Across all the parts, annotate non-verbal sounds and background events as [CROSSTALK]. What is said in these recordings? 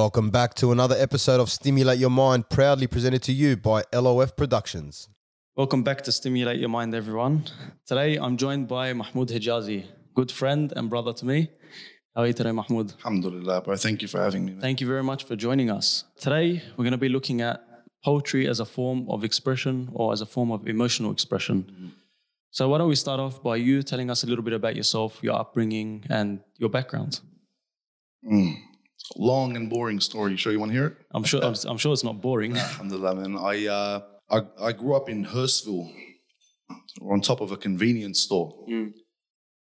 Welcome back to another episode of Stimulate Your Mind, proudly presented to you by LOF Productions. Welcome back to Stimulate Your Mind, everyone. Today I'm joined by Mahmoud Hijazi, good friend and brother to me. How are you today, Mahmoud? Alhamdulillah, bro. Thank you for having me. Man. Thank you very much for joining us. Today we're going to be looking at poetry as a form of expression or as a form of emotional expression. So, why don't we start off by you telling us a little bit about yourself, your upbringing, and your background? Mm. Long and boring story. You sure you want to hear it? I'm sure. I'm, I'm sure it's not boring. Alhamdulillah, man. I, uh, I, I grew up in Hurstville, on top of a convenience store. Mm.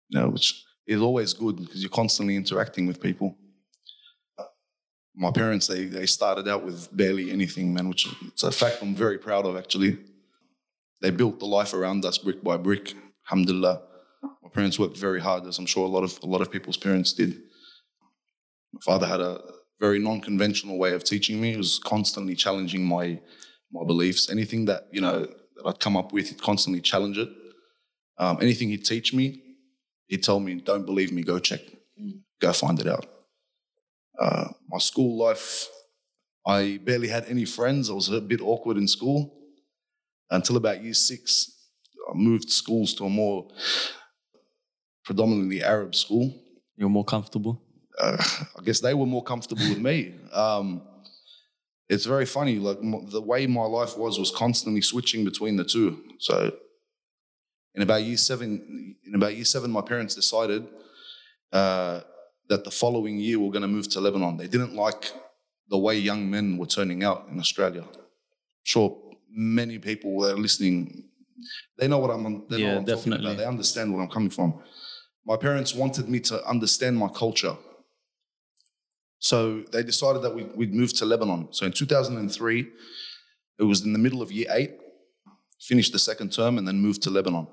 You know, which is always good because you're constantly interacting with people. My parents, they, they started out with barely anything, man, which it's a fact I'm very proud of, actually. They built the life around us brick by brick. Alhamdulillah. My parents worked very hard, as I'm sure a lot of a lot of people's parents did. My father had a very non-conventional way of teaching me. He was constantly challenging my my beliefs. Anything that you know that I'd come up with, he'd constantly challenge it. Um, anything he'd teach me, he'd tell me, "Don't believe me, go check, go find it out." Uh, my school life, I barely had any friends. I was a bit awkward in school until about year six. I moved schools to a more predominantly Arab school. You're more comfortable. Uh, [SIGHS] I guess they were more comfortable with me. Um, it's very funny. Like m- the way my life was was constantly switching between the two. So, in about year seven, in about year seven, my parents decided uh, that the following year we're going to move to Lebanon. They didn't like the way young men were turning out in Australia. Sure, many people that are listening, they know what I'm. They know Yeah, what I'm definitely. They understand where I'm coming from. My parents wanted me to understand my culture. So they decided that we, we'd move to Lebanon. So in 2003, it was in the middle of year eight, finished the second term, and then moved to Lebanon.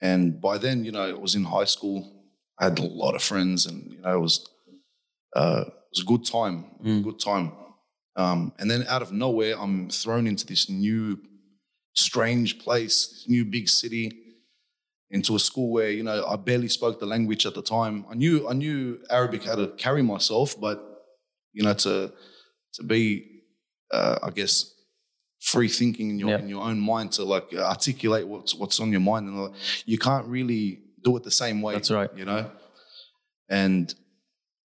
And by then, you know, it was in high school. I had a lot of friends, and you know, it was uh, it was a good time, Mm. good time. Um, and then out of nowhere, I'm thrown into this new, strange place, this new big city, into a school where you know I barely spoke the language at the time. I knew I knew Arabic how to carry myself, but you know to to be, uh, I guess, free thinking in your Yeah. in your own mind to like articulate what's what's on your mind, and you can't really do it the same way. That's right. You know, and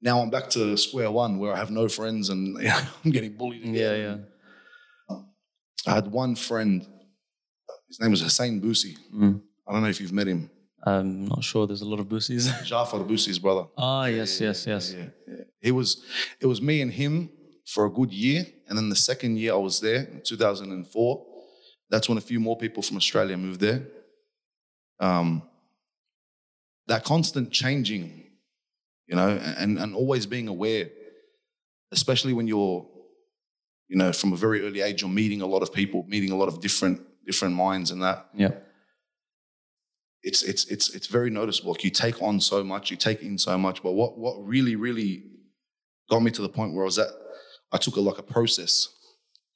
now I'm back to square one where I have no friends and [LAUGHS] I'm getting bullied. Again. Yeah, yeah. I had one friend. His name was Hussein Boosi. Mm. I don't know if you've met him. I'm not sure. There's a lot of boosies. [LAUGHS] Jafar Boosi's brother. ah, yes, yes, yes. Yeah, yeah. He was. It was me and him for a good year, and then the second year I was there, in 2004. That's when a few more people from Australia moved there. Um, that constant changing, you know, and and always being aware, especially when you're, you know, from a very early age, you're meeting a lot of people, meeting a lot of different different minds, and that Yeah. It's it's it's it's very noticeable. You take on so much, you take in so much. But what what really really got me to the point where I was at, I took a like a process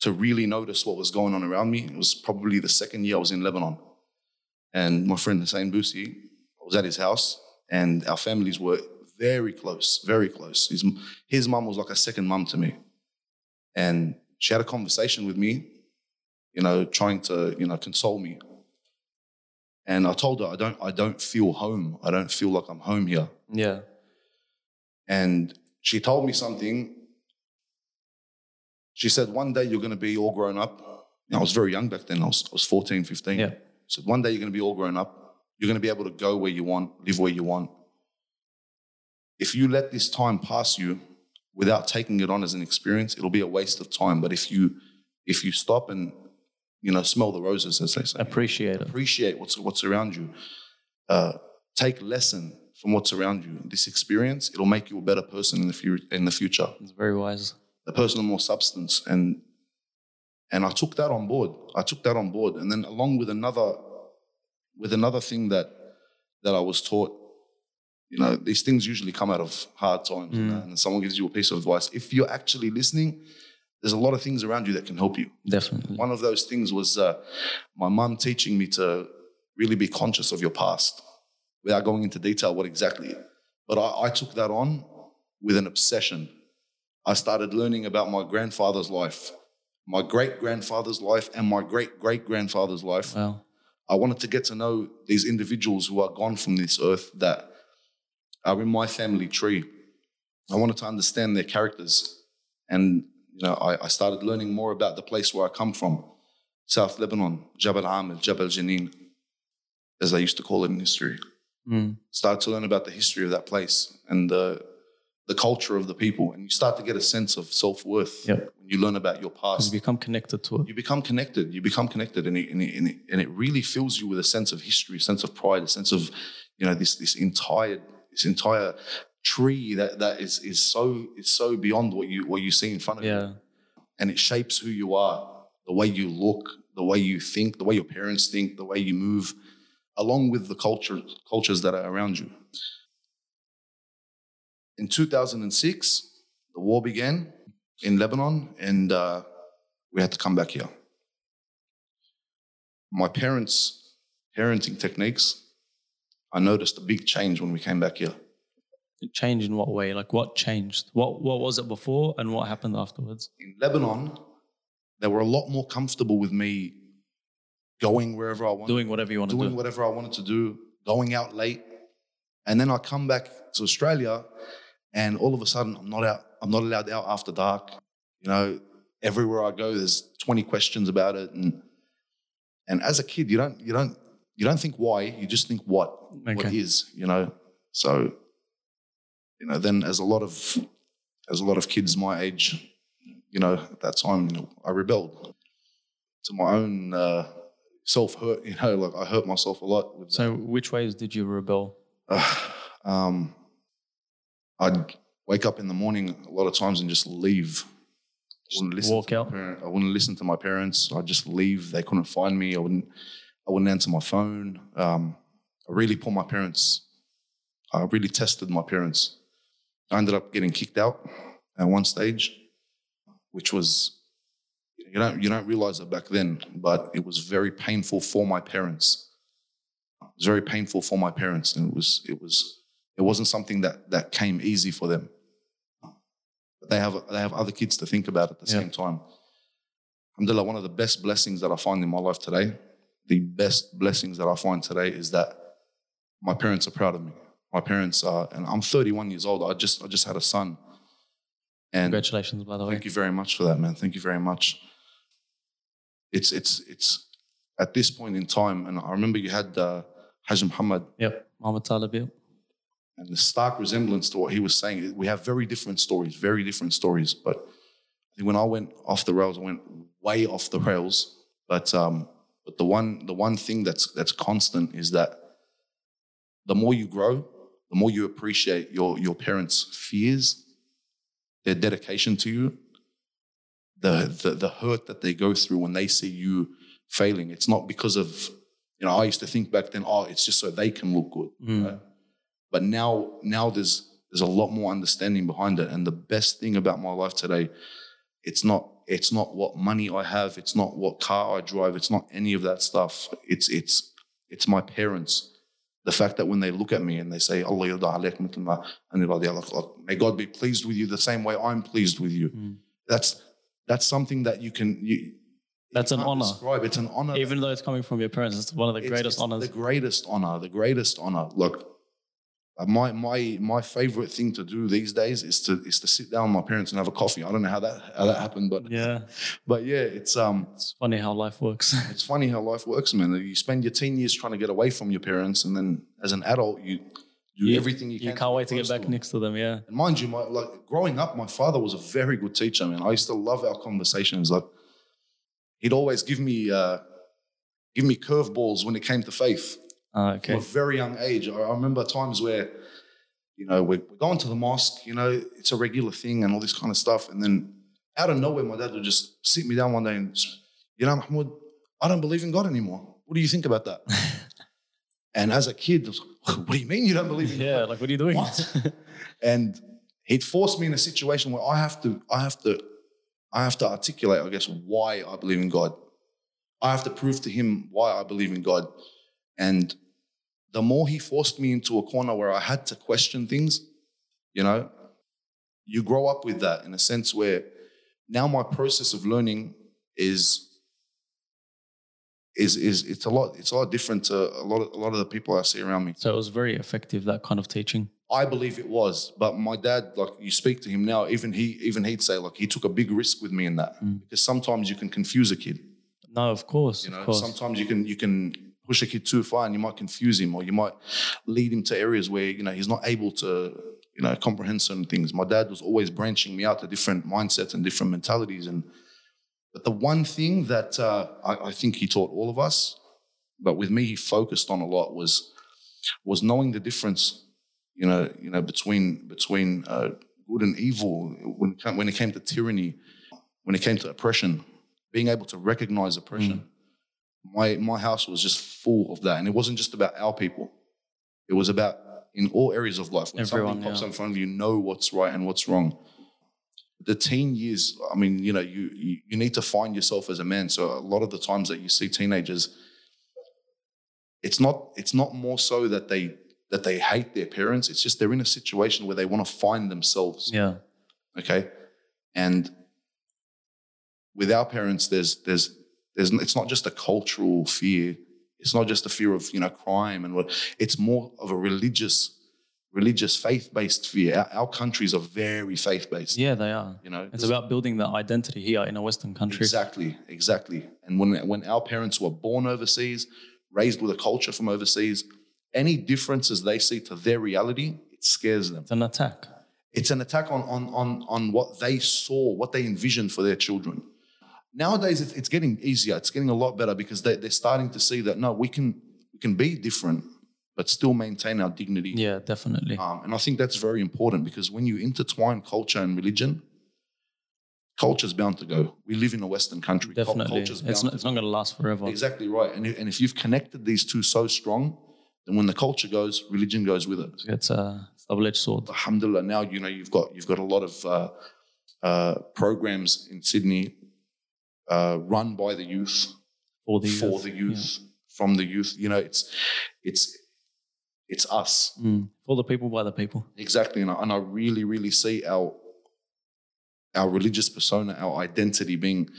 to really notice what was going on around me. It was probably the second year I was in Lebanon, and my friend Hussein Boosi, I was at his house, and our families were very close, very close. His his mum was like a second mum to me, and she had a conversation with me, you know, trying to you know console me. And I told her I don't I don't feel home. I don't feel like I'm home here. Yeah. And she told me something. She said, one day you're going to be all grown up. And I was very young back then. I was, I was 14, 15. Yeah. Said, one day you're going to be all grown up. You're going to be able to go where you want, live where you want. If you let this time pass you without taking it on as an experience, it'll be a waste of time. But if you if you stop and you know smell the roses, as they say, Appreciate it. appreciate what's what's around you. Uh, take lesson from what's around you. This experience, it'll make you a better person in the fu- in the future. It's very wise. A person of more substance, and and I took that on board. I took that on board, and then along with another with another thing that that I was taught. You know, these things usually come out of hard times, Mm. that, and someone gives you a piece of advice. If you're actually listening, there's a lot of things around you that can help you. Definitely. One of those things was uh, my mum teaching me to really be conscious of your past without going into detail what exactly. But I, I took that on with an obsession. I started learning about my grandfather's life, my great grandfather's life, and my great great grandfather's life. Wow. I wanted to get to know these individuals who are gone from this earth that are in my family tree. I wanted to understand their characters. And you know, I, I started learning more about the place where I come from. South Lebanon, Jabal Amil, Jabal Janin, as they used to call it in history. Mm. Started to learn about the history of that place and the the culture of the people. And you start to get a sense of self-worth Yep. when you learn about your past you become connected to it. you become connected. You become connected, and it, and, it, and, it, and it really fills you with a sense of history, a sense of pride, a sense of you know this this entire this entire tree that that is is so is so beyond what you what you see in front of you, and it shapes who you are, the way you look, the way you think, the way your parents think, the way you move, along with the culture cultures that are around you. In 2006, the war began in Lebanon, and uh, we had to come back here. My parents' parenting techniques, I noticed a big change when we came back here. It changed in what way? Like what changed? What what was it before and what happened afterwards? In Lebanon, they were a lot more comfortable with me going wherever I wanted, Doing whatever you want to doing do. whatever I wanted to do, going out late. And then I come back to Australia and all of a sudden I'm not out, I'm not allowed out after dark. You know, everywhere I go, there's 20 questions about it. And and as a kid, you don't you don't you don't think why, you just think what what Okay. is, you know. So, you know, then as a lot of as a lot of kids my age, you know, at that time, you know, I rebelled to my own uh, self hurt. You know, like I hurt myself a lot. With So which ways did you rebel? that. [SIGHS] um, I'd wake up in the morning a lot of times and just leave. I wouldn't listen walk out? I wouldn't listen to my parents. I'd just leave. They couldn't find me. I wouldn't. I wouldn't answer my phone. Um, I really put my parents. I really tested my parents. I ended up getting kicked out at one stage, which was you don't you don't realize it back then, but it was very painful for my parents. It was very painful for my parents, and it was it was it wasn't something that that came easy for them. But they have they have other kids to think about at the Yeah. same time. Alhamdulillah, one of the best blessings that I find in my life today, the best blessings that I find today is that my parents are proud of me. My parents are, and I'm 31 years old. I just I just had a son, and Congratulations, by the way. Thank you very much for that, man. Thank you very much. It's it's it's at this point in time, and I remember you had uh, Hajj Muhammad, Yep. Muhammad Talib. And the stark resemblance to what he was saying. We have very different stories, very different stories. But I think when I went off the rails, I went way off the rails. But um, but the one the one thing that's that's constant is that the more you grow, the more you appreciate your your parents' fears, their dedication to you, the the, the hurt that they go through when they see you failing. It's not because of you know. I used to think back then, oh, it's just so they can look good. Mm. right? But now now there's there's a lot more understanding behind it. And the best thing about my life today, it's not it's not what money I have, it's not what car I drive, it's not any of that stuff. It's it's it's my parents. The fact that when they look at me and they say, Allah yarda alayk mithl ma ani radi may God be pleased with you the same way I'm pleased with you. Mm. That's that's something that you can you That's you an honor. Describe. It's an honor. Even though it's coming from your parents, it's one of the It's- greatest it's honors. The greatest honor. The greatest honor. Look, my my my favorite thing to do these days is to is to sit down with my parents and have a coffee. I don't know how that how that happened, but yeah. [LAUGHS] but yeah, it's um It's funny how life works. [LAUGHS] it's funny how life works, man. You spend your teen years trying to get away from your parents, and then as an adult, you do You- everything you can. you can't wait to get back them. next to them. Yeah. And mind you, my like growing up, my father was a very good teacher, man. I used to love our conversations. Like he'd always give me uh, give me curveballs when it came to faith Ah, okay. from a very young age. I remember times where, you know, we're, going to the mosque, you know, it's a regular thing and all this kind of stuff. And then out of nowhere, my dad would just sit me down one day and, you know, Mahmoud, I don't believe in God anymore. What do you think about that? [LAUGHS] and as a kid, I was like, what do you mean you don't believe in God? Yeah. Like, what are you doing? [LAUGHS] And he'd force me in a situation where I have to, I have to, I have to articulate, I guess, why I believe in God. I have to prove to him why I believe in God. And the more he forced me into a corner where I had to question things, you know, you grow up with that in a sense where now my process of learning is is is it's a lot it's a lot different to a lot of a lot of the people I see around me. So it was very effective that kind of teaching. I believe it was, but my dad, like you speak to him now, even he even he'd say like he took a big risk with me in that Mm. because sometimes you can confuse a kid. No, of course, You know, of course. sometimes you can you can push a kid too far and you might confuse him or you might lead him to areas where you know he's not able to you know comprehend certain things. My dad was always branching me out to different mindsets and different mentalities and but the one thing that uh, I, I think he taught all of us, but with me he focused on a lot was was knowing the difference, you know, you know between between uh, good and evil when when it came to tyranny, when it came to oppression, being able to recognize oppression. My my house was just full of that, and it wasn't just about our people. It was about in all areas of life. When Everyone, something pops yeah. in front of you, know what's right and what's wrong the teen years, I mean, you know, you, you you need to find yourself as a man. So a lot of the times that you see teenagers, it's not it's not more so that they that they hate their parents. It's just they're in a situation where they want to find themselves. yeah, Okay, and with our parents, there's there's there's it's not just a cultural fear. It's not just a fear of you know crime and what. It's more of a religious religious faith based fear. Our, our countries are very faith based. yeah, they are. You know, It's about building the identity here in a Western country. Exactly, exactly. And when when our parents were born overseas, raised with a culture from overseas, any differences they see to their reality, it scares them. It's an attack. It's an attack on on on on what they saw, what they envisioned for their children. Nowadays, it's, it's getting easier. It's getting a lot better because they, they're starting to see that no, we can we can be different, but still maintain our dignity. Yeah, definitely. Um, and I think that's very important because when you intertwine culture and religion, culture's bound to go. We live in a Western country. Definitely. Culture's It's not, it's not going to last forever. Exactly right. And if, and if you've connected these two so strong, then when the culture goes, religion goes with it. It's a double-edged sword. Alhamdulillah, now you know you've got you've got a lot of uh, uh, programs in Sydney uh, run by the youth For the for youth. the youth from the youth. You know, it's it's it's us Mm. For the people, by the people. exactly, and I, and I really really see our our religious persona, our identity being,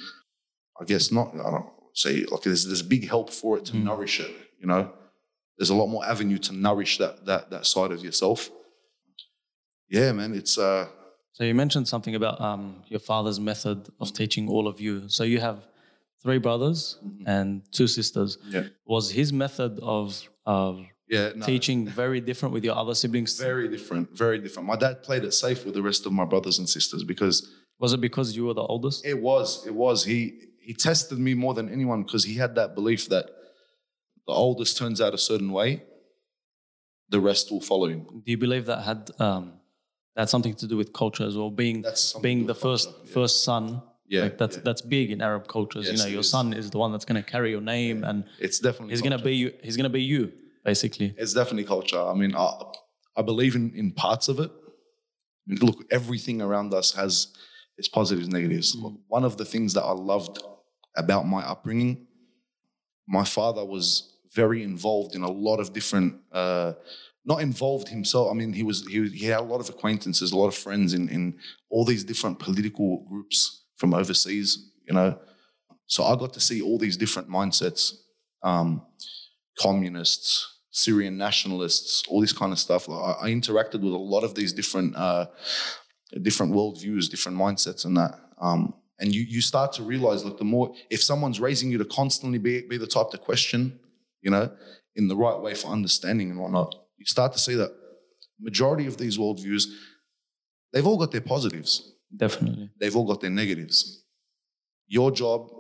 I guess not. I don't say like there's there's big help for it to Mm. nourish it. You know, there's a lot more avenue to nourish that that that side of yourself. Yeah, man, it's uh So you mentioned something about um, your father's method of teaching all of you. So you have three brothers and two sisters. Mm-hmm. yeah Was his method of of yeah no, teaching very different with your other siblings? very different, very different. My dad played it safe with the rest of my brothers and sisters because Was it because you were the oldest? it was it was he he tested me more than anyone because he had that belief that the oldest turns out a certain way, the rest will follow him. Do you believe that had um, that something to do with culture as well? Being That's being the first culture, yeah. first son. Yeah, like that's yeah. that's big in Arab cultures. you know, your is. son is the one that's going to carry your name, and It's definitely he's going to be you. He's going to be you, basically. It's definitely culture. I mean, I, I believe in, in parts of it. I mean, look, everything around us has its positives, negatives. Mm. Look, one of the things that I loved about my upbringing, my father was very involved in a lot of different. Uh, not involved himself. I mean, he was he, he had a lot of acquaintances, a lot of friends in in all these different political groups from overseas. You know, so I got to see all these different mindsets. Um, communists, Syrian nationalists, all this kind of stuff. I, I interacted with a lot of these different uh, different worldviews, different mindsets, and that. Um, and you you start to realize, look, the more if someone's raising you to constantly be be the type to question, you know, in the right way for understanding and whatnot, you start to see that majority of these worldviews, they've all got their positives, Definitely. they've all got their negatives. Your job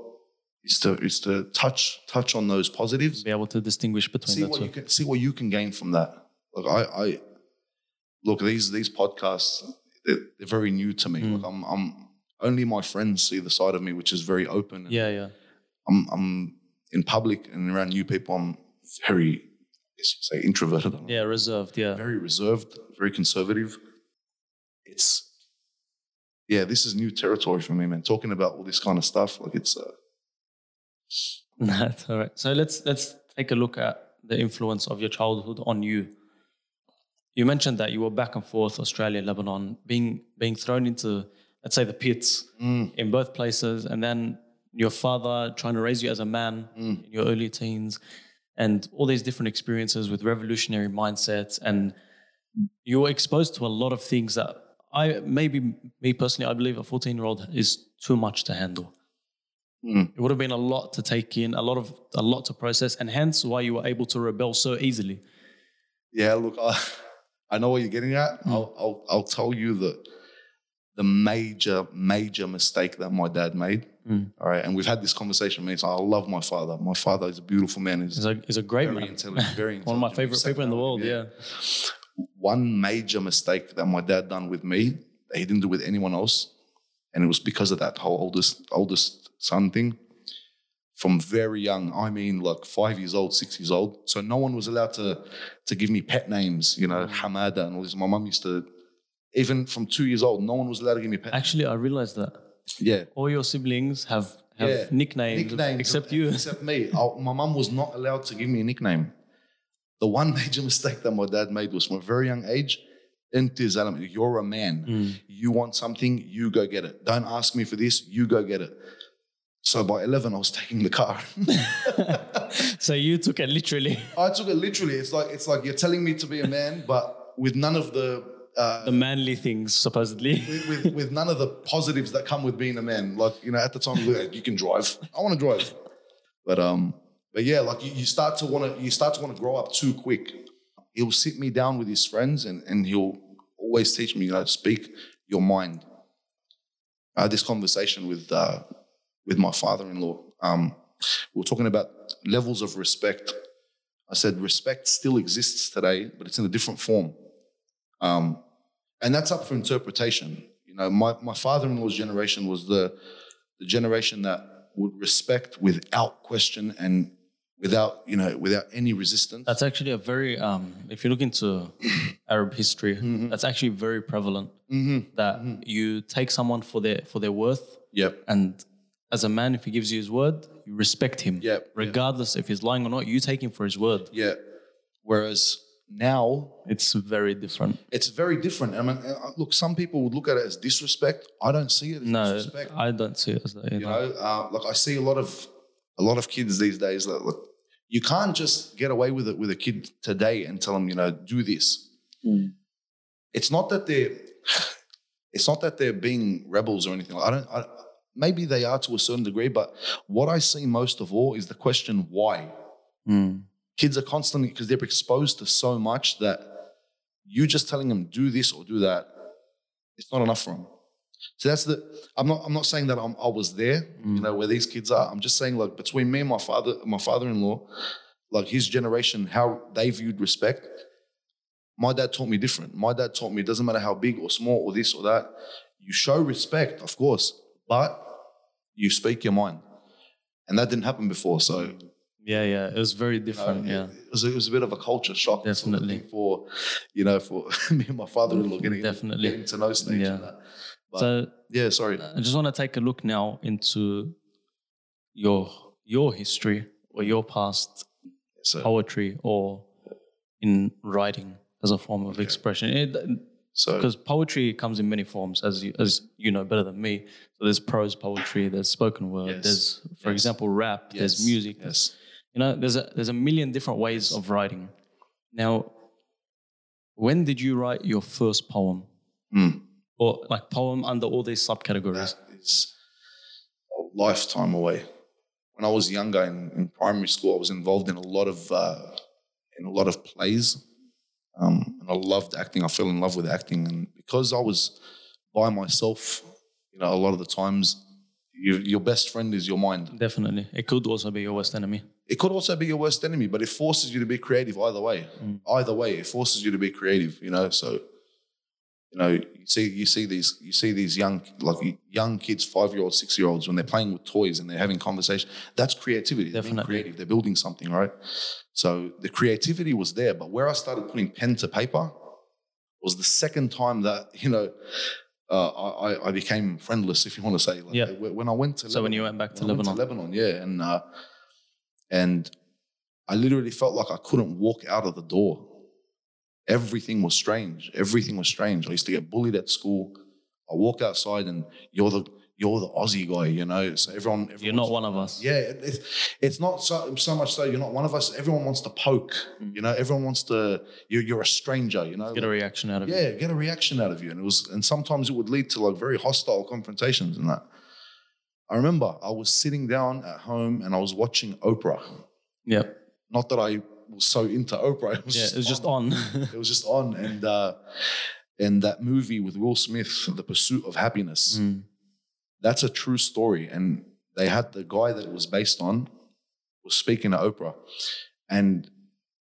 is to is to touch touch on those positives Be able to distinguish between see the what you can see what you can gain from that. Like I, I look these these podcasts, they're, they're very new to me. Mm. Like I'm, I'm only my friends see the side of me which is very open. yeah, yeah. I'm, I'm in public and around new people. I'm very, guess you say, introverted. I don't know. Yeah, reserved. Yeah. very reserved, very conservative. It's yeah, this is new territory for me, man. Talking about all this kind of stuff, like it's uh, [LAUGHS] That's all right. So let's let's take a look at the influence of your childhood on you. you mentioned that you were back and forth, Australia, Lebanon, being being thrown into, let's say, the pits in both places, and then your father trying to raise you as a man in your early teens, and all these different experiences with revolutionary mindsets, and you were exposed to a lot of things that I maybe me personally, I believe a 14 year old is too much to handle. Mm. It would have been a lot to take in, a lot of a lot to process, and hence why you were able to rebel so easily. Yeah, look, I, [LAUGHS] I know what you're getting at. I'll, I'll, I'll tell you the, the major, major mistake that my dad made. Mm. All right. And we've had this conversation many times. I love my father. My father is a beautiful man. He's He's a, he's a great very man. intelligent, very intelligent. [LAUGHS] One of my favorite people in the world. Yeah. One major mistake that my dad done with me that he didn't do with anyone else, and it was because of that whole oldest oldest son thing. From very young, I mean, like five years old, six years old. So no one was allowed to to give me pet names, you know, Hamada and all this. My mum used to, even from two years old, no one was allowed to give me pet. Actually, I realized that yeah, all your siblings have have Yeah. nicknames, nicknames except you. Except me. I, my mom was not allowed to give me a nickname. The one [LAUGHS] major mistake that my dad made was from a very young age. Into element, you're a man. Mm. You want something, you go get it. Don't ask me for this, you go get it. So by 11, I was taking the car. [LAUGHS] so you took it literally. I took it literally. It's like it's like you're telling me to be a man, but with none of the uh, The manly things, supposedly. [LAUGHS] with, with, with none of the positives that come with being a man. Like, you know, at the time, like, you can drive. I want to drive. But um, but yeah, like you, you start to want to you start to want to grow up too quick. He'll sit me down with his friends and, and he'll always teach me, you know, speak your mind. I had this conversation with uh, with my father-in-law. Um, we were talking about levels of respect. I said respect still exists today, but it's in a different form. Um, and that's up for interpretation. You know, my, my father-in-law's generation was the the generation that would respect without question and without you know without any resistance. That's actually a very, um, if you look into [COUGHS] Arab history, mm-hmm. that's actually very prevalent. Mm-hmm. That mm-hmm. you take someone for their for their worth, yep. and as a man, if he gives you his word, you respect him, Yep. regardless if he's lying or not. You take him for his word. Yeah. Whereas now It's very different. it's very different. I mean, uh, look, some people would look at it as disrespect. I don't see it as No, disrespect. I don't see it as that. you know, uh, like I see a lot of a lot of kids these days. That look, you can't just get away with it with a kid today and tell them, you know, do this. Mm. It's not that they're, it's not that they're being rebels or anything. I don't. I, maybe they are to a certain degree, but what I see most of all is the question why. Mm. Kids are constantly because they're exposed to so much that you just telling them do this or do that, it's not enough for them. So that's the. I'm not. I'm not saying that I'm, I was there. You know mm. where these kids are. I'm just saying like between me and my father, my father-in-law, like his generation, how they viewed respect. My dad taught me different. My dad taught me it doesn't matter how big or small or this or that. You show respect, of course, but you speak your mind, and that didn't happen before. So mm. Yeah, yeah. It was very different. yeah. it was, it was a bit of a culture shock. Definitely. for, you know, for [LAUGHS] me and my father-in-law getting, Definitely. getting to know stage. Yeah. And that. But, So yeah, sorry. I just want to take a look now into your your history or your past So, poetry or in writing as a form of expression. so Because poetry comes in many forms, as you, as you know better than me. So there's prose poetry, there's spoken word, Yes. there's, for Yes. example, rap, there's music. Yes. You know, there's a there's a million different ways of writing. Now, when did you write your first poem, Mm. or like poem under all these subcategories? That is a lifetime away. When I was younger in, in primary school, I was involved in a lot of uh, in a lot of plays, um, and I loved acting. I fell in love with acting, and because I was by myself, you know, a lot of the times, you, your best friend is your mind. Definitely, it could also be your worst enemy. It could also be your worst enemy, but it forces you to be creative either way. Either way, it forces you to be creative. You know, so you know, you see, you see these, you see these young, like young kids, five year olds, six year olds, when they're playing with toys and they're having conversation. That's creativity. They're being creative. They're building something, right? So the creativity was there, but where I started putting pen to paper was the second time that [LAUGHS] you know. Uh, I, I became friendless, if you want to say. Like, Yeah. When I went to So when you went back to when I went Lebanon, Lebanon, yeah, and uh, and I literally felt like I couldn't walk out of the door. Everything was strange. Everything was strange. I used to get bullied at school. I walk outside and you're the you're the Aussie guy, you know. So everyone, You're not one of us. yeah, it- it's it's not so so much so you're not one of us. Everyone wants to poke, you know. Everyone wants to. You're you're a stranger, you know. Mm. Get a reaction out of yeah, it. get a reaction out of you, and it was and sometimes it would lead to like very hostile confrontations and that. I remember I was sitting down at home and I was watching Oprah. Yeah. Not that I was so into Oprah. [LAUGHS] It was Yeah. just It was just on. [LAUGHS] it was just on, and uh, and that movie with Will Smith, The Pursuit of Happiness. Mm. That's a true story, and they had the guy that it was based on was speaking to Oprah, and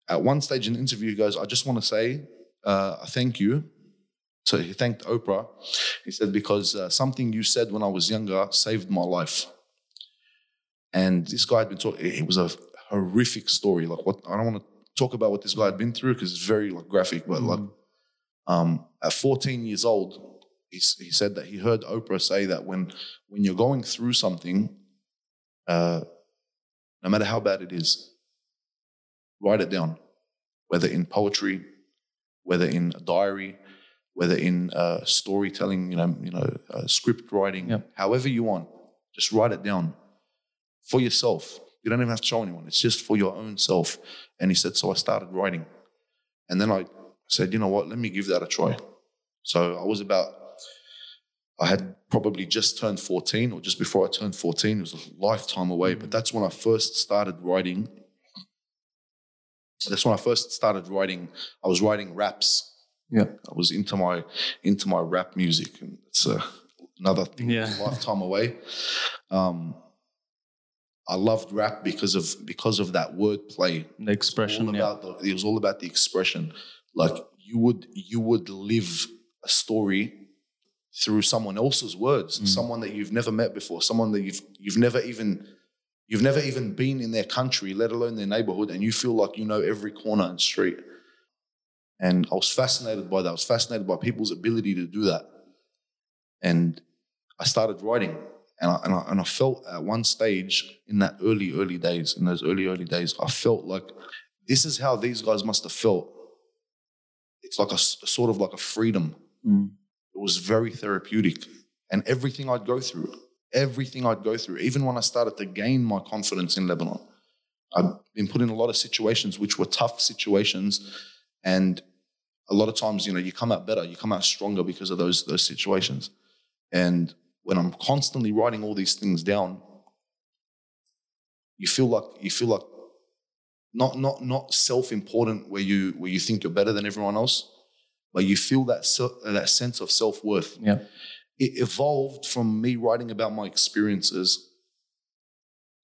at one stage in the interview, he goes, "I just want to say uh, thank you." So he thanked Oprah. He said because uh, something you said when I was younger saved my life. And this guy had been talking. It was a horrific story. Like what I don't want to talk about what this guy had been through because it's very like graphic. But like, um, at 14 years old, he, he said that he heard Oprah say that when when you're going through something, uh, no matter how bad it is, write it down, whether in poetry, whether in a diary, whether in uh, storytelling, you know, you know, uh, script writing, Yep. however you want, just write it down for yourself. You don't even have to show anyone. It's just for your own self. And he said, so I started writing, and then I said, you know what? Let me give that a try. So I was about, I had probably just turned 14 or just before I turned 14. It was a lifetime away, but that's when I first started writing. That's when I first started writing. I was writing raps. Yeah. I was into my into my rap music, and it's uh, another thing, Yeah. [LAUGHS] lifetime away. Um, I loved rap because of because of that wordplay The expression. all Yeah. about the, it was all about the expression. Like you would you would live a story through someone else's words, Mm. someone that you've never met before, someone that you've you've never even you've never even been in their country, let alone their neighborhood, and you feel like you know every corner and street. And I was fascinated by that. I was fascinated by people's ability to do that. And I started writing. And I, and, I, and I felt at one stage in that early, early days, in those early, early days, I felt like this is how these guys must have felt. It's like a sort of like a freedom. Mm. It was very therapeutic. And everything I'd go through, everything I'd go through, even when I started to gain my confidence in Lebanon, I've been put in a lot of situations which were tough situations. And a lot of times, you know, you come out better, you come out stronger because of those those situations. And when I'm constantly writing all these things down, you feel like you feel like not not not self-important where you where you think you're better than everyone else, but you feel that that sense of self-worth. Yeah. It evolved from me writing about my experiences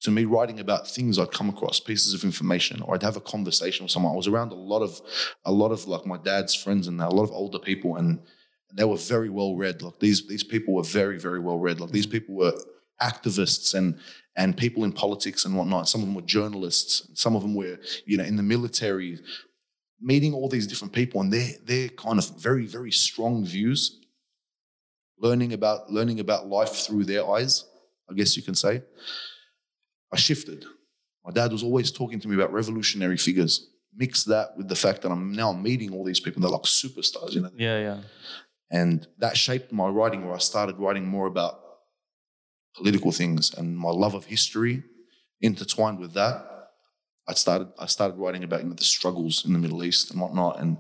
to me writing about things I'd come across, pieces of information, or I'd have a conversation with someone. I was around a lot of a lot of like my dad's friends and a lot of older people, and they were very well read. Like these these people were very very well read. Like these mm. people were activists and and people in politics and whatnot. Some of them were journalists. Some of them were you know in the military. Meeting all these different people and their their kind of very very strong views. Learning about learning about life through their eyes, I guess you can say. I shifted. My dad was always talking to me about revolutionary figures. Mix that with the fact that I'm now meeting all these people. They're like superstars, you know. Yeah. Yeah. And that shaped my writing where I started writing more about political things and my love of history intertwined with that. I started I started writing about you know, the struggles in the Middle East and whatnot. And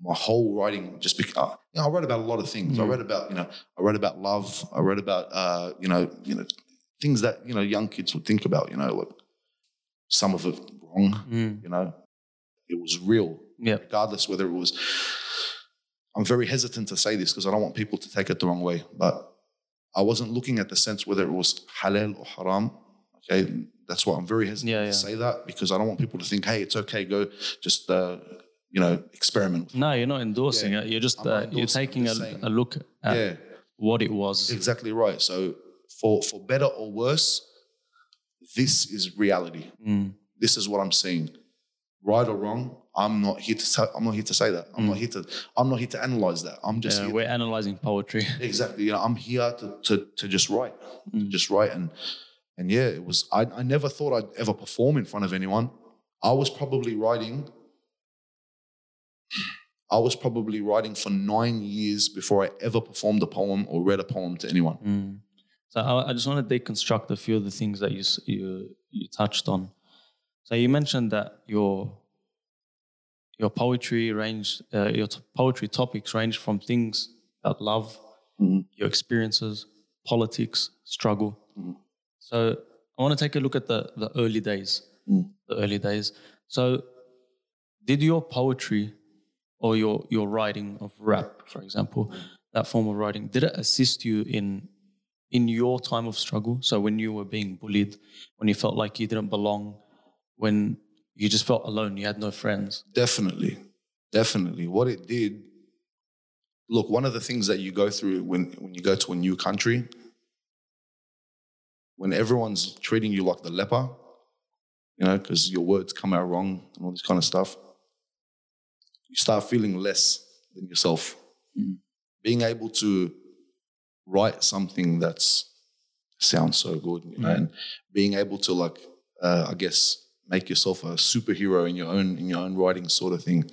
my whole writing just became you know, I wrote about a lot of things. I Mm. read about, you know, I read about love. I read about uh, you know, you know, things that, you know, young kids would think about, you know, like some of it wrong, Mm. you know. It was real Yeah. regardless whether it was. I'm very hesitant to say this because I don't want people to take it the wrong way, but I wasn't looking at the sense whether it was halal or haram. Okay, that's why I'm very hesitant Yeah, to say that because I don't want people to think, hey, it's okay, go just uh, you know experiment. with. No, you're not endorsing Yeah. it. You're just uh, you're endorsing it, I'm taking a, a look at yeah, what it was. exactly right. So for for better or worse, this is reality. Mm. This is what I'm seeing. Right or wrong, I'm not here to. Say, I'm not here to say that. I'm not here to. I'm not here to analyze that. I'm just Yeah, here we're analyzing poetry. [LAUGHS] Exactly. You know, I'm here to to to just write, Mm. just write, and and yeah, it was. I I never thought I'd ever perform in front of anyone. I was probably writing. I was probably writing for nine years before I ever performed a poem or read a poem to anyone. Mm. So I, I just want to deconstruct a few of the things that you you you touched on. So you mentioned that your your poetry range, uh, your t- poetry topics range from things about love, Mhm. your experiences, politics, struggle. Mhm. So I want to take a look at the the early days, Mm. the early days. So did your poetry or your your writing of rap, for example, that form of writing, did it assist you in in your time of struggle? So when you were being bullied, when you felt like you didn't belong, when you just felt alone, you had no friends. Definitely. Definitely. What it did, look, one of the things that you go through when, when you go to a new country, when everyone's treating you like the leper, you know, because your words come out wrong and all this kind of stuff, you start feeling less than yourself. Mm. Being able to write something that's sounds so good, you know, Mm. and being able to like, uh, I guess, make yourself a superhero in your own in your own writing sort of thing.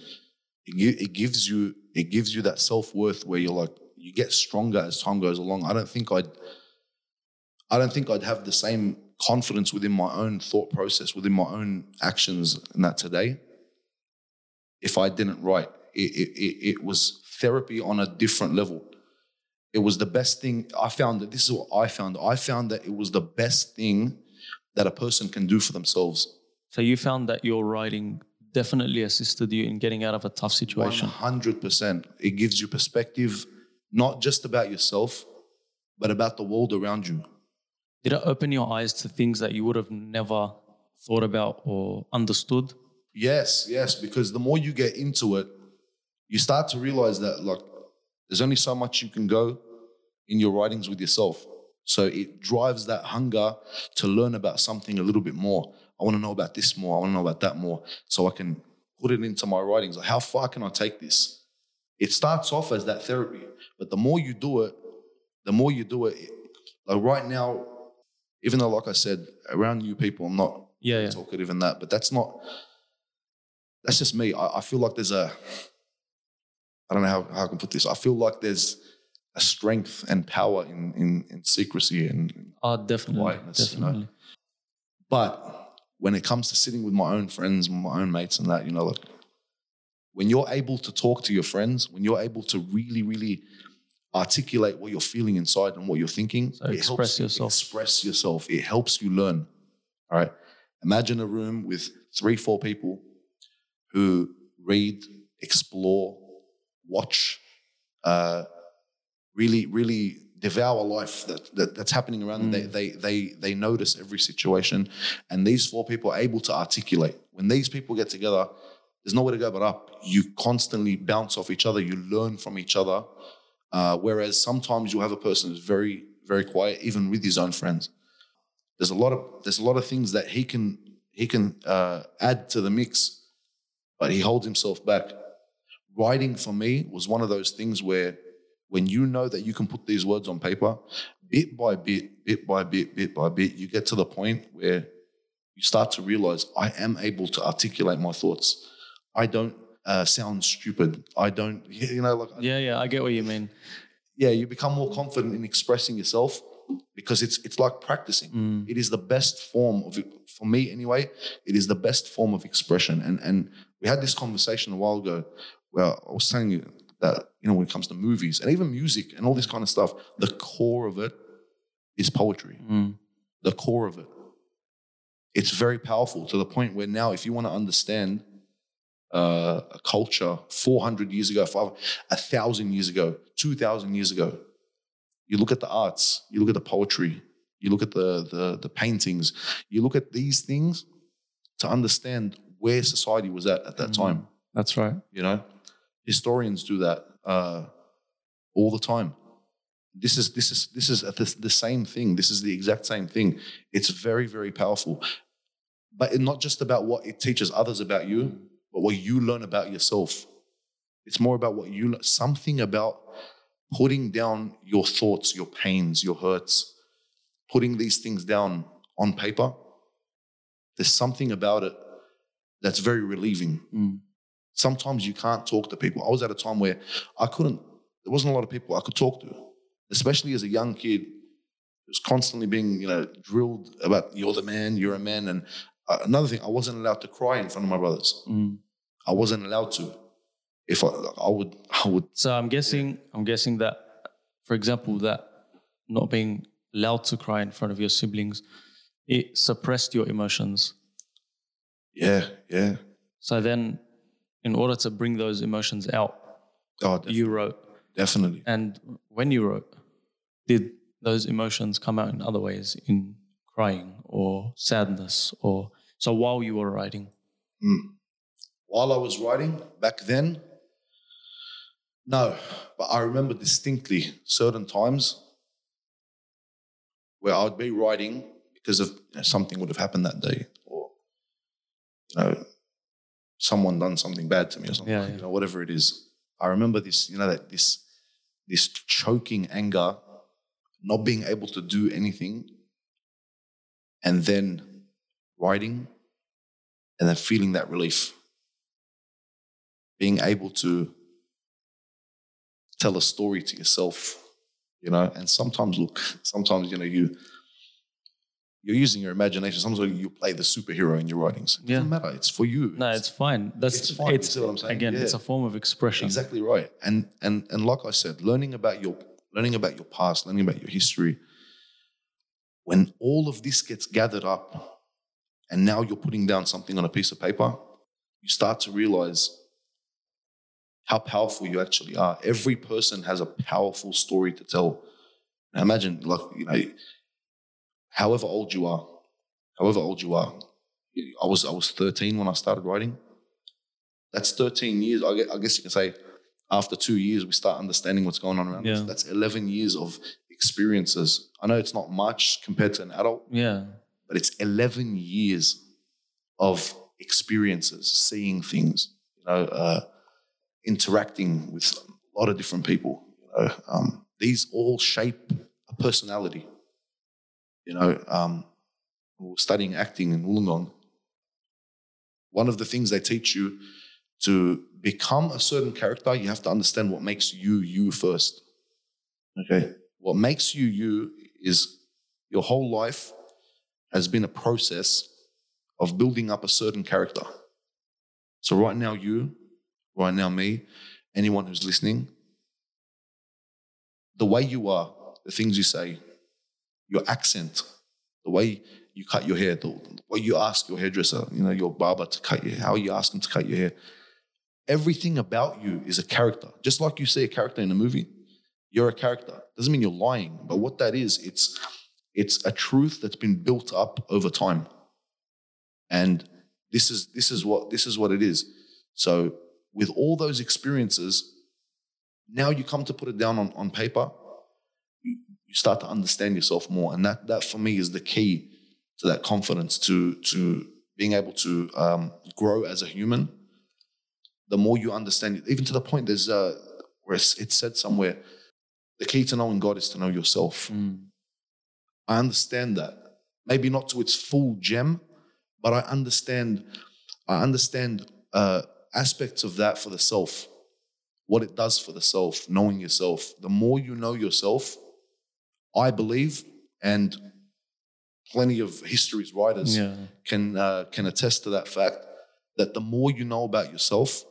It, it gives you it gives you that self worth where you're like you get stronger as time goes along. I don't think I'd I don't think I'd have the same confidence within my own thought process, within my own actions, and that today. If I didn't write, it, it, it, it was therapy on a different level. It was the best thing. I found that this is what I found. I found that it was the best thing that a person can do for themselves. So you found that your writing definitely assisted you in getting out of a tough situation. 100%. It gives you perspective, not just about yourself, but about the world around you. Did it open your eyes to things that you would have never thought about or understood? Yes, yes, because the more you get into it, you start to realize that like there's only so much you can go in your writings with yourself. So it drives that hunger to learn about something a little bit more. I want to know about this more. I want to know about that more. So I can put it into my writings. Like, how far can I take this? It starts off as that therapy, but the more you do it, the more you do it. Like right now, even though, like I said, around new people, I'm not Yeah, yeah. talkative and that, but that's not. That's just me. I, I feel like there's a. I don't know how, how I can put this. I feel like there's a strength and power in in, in secrecy and Oh, definitely. Quietness, you know? but when it comes to sitting with my own friends, my own mates, and that, you know, like when you're able to talk to your friends, when you're able to really, really articulate what you're feeling inside and what you're thinking, So express you yourself. Express yourself. It helps you learn. All right. Imagine a room with three, four people who read, explore, watch, uh, really, really devour life that, that that's happening around them. They, they they they notice every situation, and these four people are able to articulate. When these people get together, there's nowhere to go but up. You constantly bounce off each other. You learn from each other. Uh, whereas sometimes you'll have a person who's very very quiet, even with his own friends. There's a lot of there's a lot of things that he can he can uh, add to the mix, but he holds himself back. Writing for me was one of those things where when you know that you can put these words on paper, bit by bit, bit by bit, bit by bit, you get to the point where you start to realize I am able to articulate my thoughts. I don't uh, sound stupid. I don't, [LAUGHS] you know, like, Yeah, yeah, I get what you mean. yeah, you become more confident in expressing yourself because it's it's like practicing. Mm. It is the best form of for me anyway. It is the best form of expression. And and we had this conversation a while ago where I was telling you that you know when it comes to movies and even music and all this kind of stuff, the core of it is poetry. Mm. The core of it. It's very powerful to the point where now, if you want to understand uh, a culture 400 years ago, five, a thousand years ago, 2,000 years ago, you look at the arts, you look at the poetry, you look at the, the, the paintings, you look at these things to understand where society was at at that Mhm. time. That's right. You know, historians do that uh, all the time. This is this is this is the, the same thing. This is the exact same thing. It's very very powerful, but not just about what it teaches others about you, but what you learn about yourself. It's more about what you learn. Something about putting down your thoughts, your pains, your hurts, putting these things down on paper. There's something about it that's very relieving Mm. Sometimes you can't talk to people. I was at a time where I couldn't, there wasn't a lot of people I could talk to, especially as a young kid. It was constantly being, you know, drilled about you're the man, you're a man. And uh, another thing, I wasn't allowed to cry in front of my brothers. Mm. I wasn't allowed to. If I, I would, I would. So I'm guessing I'm guessing that, for example, that not being allowed to cry in front of your siblings, it suppressed your emotions. Yeah, yeah. So then, in order to bring those emotions out, Oh, you wrote. definitely. And when you wrote, did those emotions come out in other ways, in crying or sadness, or so while you were writing? Hmm. While I was writing back then, no, but I remember distinctly certain times where I would be writing because of you know, something would have happened that day, or you know, someone done something bad to me or something. Yeah, yeah. You know, whatever it is. I remember this, you know, that this this choking anger, not being able to do anything, and then writing, and then feeling that relief. Being able to tell a story to yourself, you know, and sometimes look, [LAUGHS] sometimes, you know, you you're using your imagination. Sometimes you play the superhero in your writings. It doesn't matter. It's for you. No, it's fine. That's It's fine. See what I'm saying? Again, it's a form of expression. Exactly right. And and and like I said, learning about your learning about your past, learning about your history. When all of this gets gathered up, and now you're putting down something on a piece of paper, you start to realize how powerful you actually are. Every person has a powerful story to tell. Now imagine, like you know, however old you are, however old you are. I was I was 13 when I started writing. That's 13 years. I gue- I guess you can say after two years, we start understanding what's going on around us. That's 11 years of experiences. I know it's not much compared to an adult, Yeah. but it's 11 years of experiences, seeing things, you know, uh, interacting with a lot of different people. You know, um, these all shape a personality. You know, um, studying acting in Wollongong. One of the things they teach you to become a certain character, you have to understand what makes you you first. Okay. What makes you you is your whole life has been a process of building up a certain character. So, right now, you, right now, me, anyone who's listening, the way you are, the things you say, your accent, the way you cut your hair, the way you ask your hairdresser, you know, your barber to cut your hair, how you ask him to cut your hair. Everything about you is a character. Just like you see a character in a movie, you're a character. Doesn't mean you're lying, but what that is, it's it's a truth that's been built up over time. And this is this is what this is what it is. So with all those experiences, now you come to put it down on, on paper, you, start to understand yourself more. And that that for me is the key to that confidence, to to being able to um, grow as a human. The more you understand it, even to the point there's uh, where it's, it's said somewhere, the key to knowing God is to know yourself. Mm. I understand that. Maybe not to its full gem, but I understand. I understand uh, aspects of that for the self, what it does for the self, knowing yourself. The more you know yourself, I believe, and plenty of history's writers Yeah. can uh, can attest to that fact that the more you know about yourself,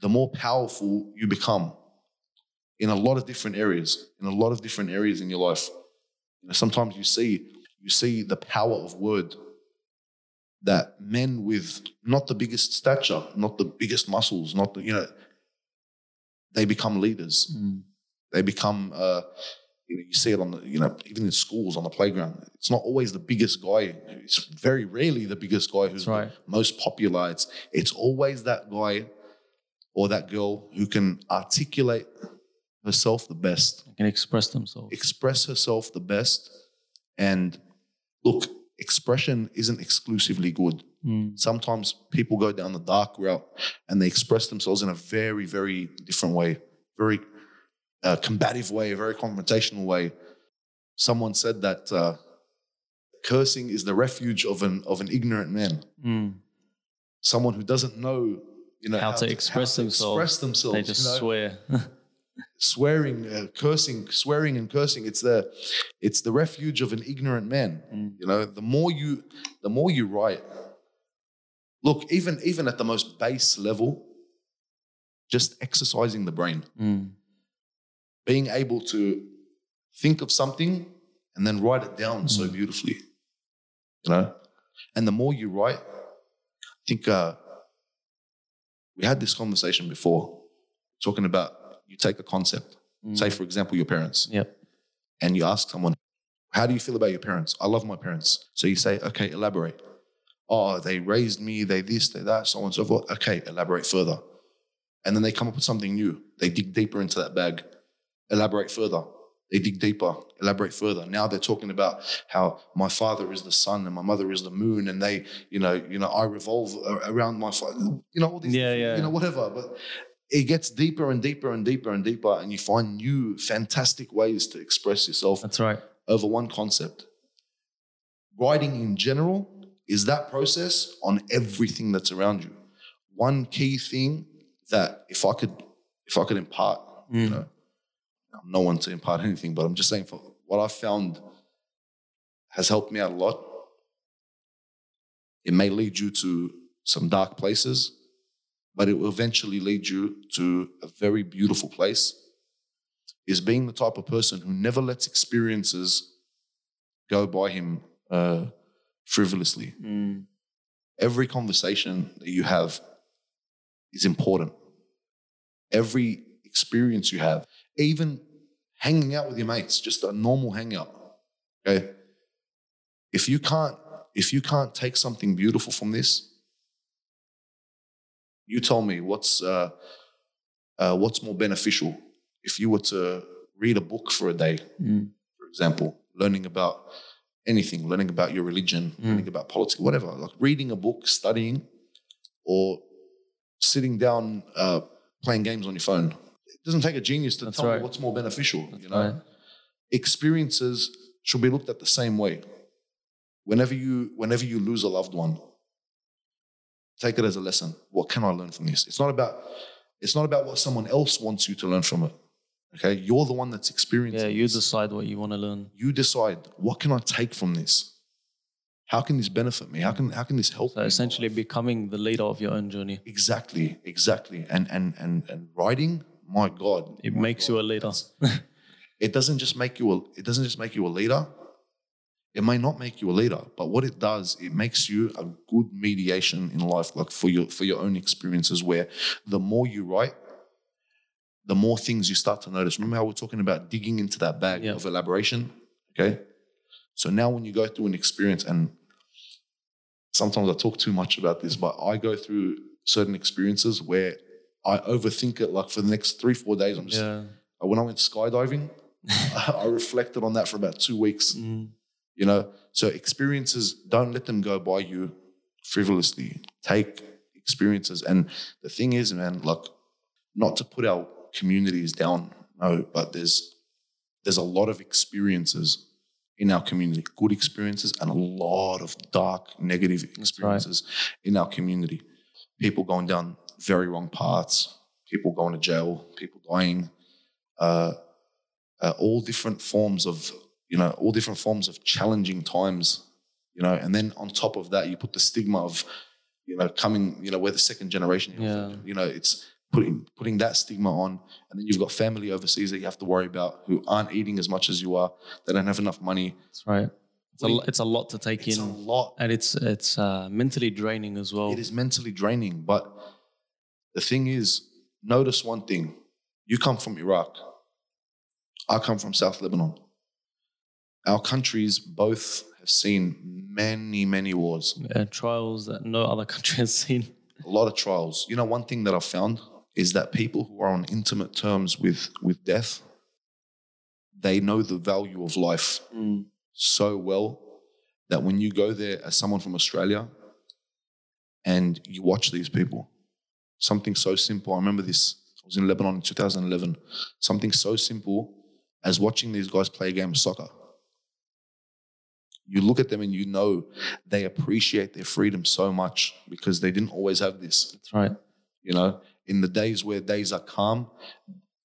the more powerful you become in a lot of different areas, in a lot of different areas in your life. You know, sometimes you see you see the power of word that men with not the biggest stature, not the biggest muscles, not the you know, they become leaders. Mm. They become uh, you, know, you see it on the you know even in schools on the playground. It's not always the biggest guy. It's very rarely the biggest guy who's right. most popular. It's it's always that guy or that girl who can articulate herself the best can express themselves. express herself the best. And look, expression isn't exclusively good. Mm. Sometimes people go down the dark route and they express themselves in a very, very different way, very uh, combative way, a very confrontational way. Someone said that uh, cursing is the refuge of an of an ignorant man, Mm. someone who doesn't know you know How to express themselves. express themselves. They just you know? swear. [LAUGHS] swearing, uh, cursing, swearing and cursing. It's the it's the refuge of an ignorant man. Mm. You know, the more you the more you write. Look, even even at the most base level, just exercising the brain, Mm. Being able to think of something and then write it down so Mm. beautifully. You know, and the more you write, I think uh, we had this conversation before, talking about you take a concept, Mm. say for example your parents, Yep. and you ask someone, "How do you feel about your parents?" I love my parents. So you say, "Okay, elaborate." Oh, they raised me. They this, they that, so on and so forth. Okay, elaborate further. And then they come up with something new. They dig deeper into that bag. Elaborate further. They dig deeper. Elaborate further. Now they're talking about how my father is the sun and my mother is the moon, and they, you know, you know, I revolve around my father. You know all these, Yeah, yeah. you know, whatever. But it gets deeper and deeper and deeper and deeper, and you find new, fantastic ways to express yourself That's right. over one concept. Writing in general is that process on everything that's around you. One key thing that if I could, if I could impart, you Mm. know, I'm no one to impart [LAUGHS] anything, but I'm just saying for what I've found has helped me out a lot. It may lead you to some dark places, but it will eventually lead you to a very beautiful place. Is being the type of person who never lets experiences go by him uh, frivolously. Mm. Every conversation that you have is important. Every experience you have, even hanging out with your mates, just a normal hangout. Okay. If you can't, if you can't take something beautiful from this, you tell me what's uh, uh, what's more beneficial. If you were to read a book for a day, Mm. for example, learning about anything, learning about your religion, Mm. learning about politics, whatever, like reading a book, studying, or sitting down uh, playing games on your phone. It doesn't take a genius to That's tell right. me what's more beneficial. That's you know, right. experiences should be looked at the same way. Whenever you, whenever you lose a loved one, take it as a lesson. What can I learn from this? It's not about, it's not about what someone else wants you to learn from it. Okay, you're the one that's experiencing. Yeah, you this decide what you want to learn. you decide what can I take from this? How can this benefit me? How can how can this help So me? essentially becoming the leader of your own journey. Exactly, exactly. And and and and writing, my God. It my makes God, you a leader. [LAUGHS] It doesn't just make you a it doesn't just make you a leader. It may not make you a leader, but what it does, it makes you a good mediation in life, like for your for your own experiences, where the more you write, the more things you start to notice. Remember how we're talking about digging into that bag Yeah. of elaboration? Okay. So now when you go through an experience, and sometimes I talk too much about this, but I go through certain experiences where I overthink it like for the next three, four days. I'm just yeah. when I went skydiving, [LAUGHS] I reflected on that for about two weeks. Mm. You know, so experiences don't let them go by you frivolously. Take experiences, and the thing is, man, like not to put our communities down, no, but there's there's a lot of experiences in our community, good experiences, and a lot of dark, negative right. experiences in our community. People going down very wrong paths, people going to jail, people dying, uh, uh, all different forms of, you know, all different forms of challenging times, you know, and then on top of that, you put the stigma of, you know, coming, you know, we're the second generation, Yeah. you know, it's putting putting that stigma on, and then you've got family overseas that you have to worry about who aren't eating as much as you are, they don't have enough money. That's right. It's a, it's a lot to take It's a in. lot. And it's it's uh, mentally draining as well. It is mentally draining. But the thing is, notice one thing. You come from Iraq. I come from South Lebanon. Our countries both have seen many, many wars, Yeah, trials that no other country has seen. a lot of trials. You know, one thing that I've found is that people who are on intimate terms with, with death, they know the value of life Mm. so well that when you go there as someone from Australia and you watch these people, something so simple. I remember this, I was in Lebanon in 2011, something so simple as watching these guys play a game of soccer. You look at them and you know they appreciate their freedom so much because they didn't always have this. That's right. You know, in the days where days are calm,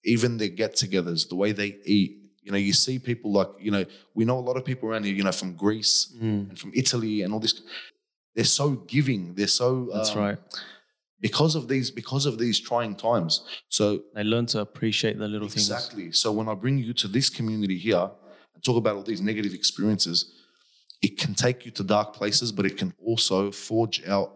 even their get-togethers, the way they eat. You know, you see people like you know we know a lot of people around here. You know, from Greece Mm, and from Italy and all this. They're so giving. They're so that's um, right. Because of these because of these trying times. So They learn to appreciate the little things. exactly. So when I bring you to this community here and talk about all these negative experiences, it can take you to dark places, but it can also forge out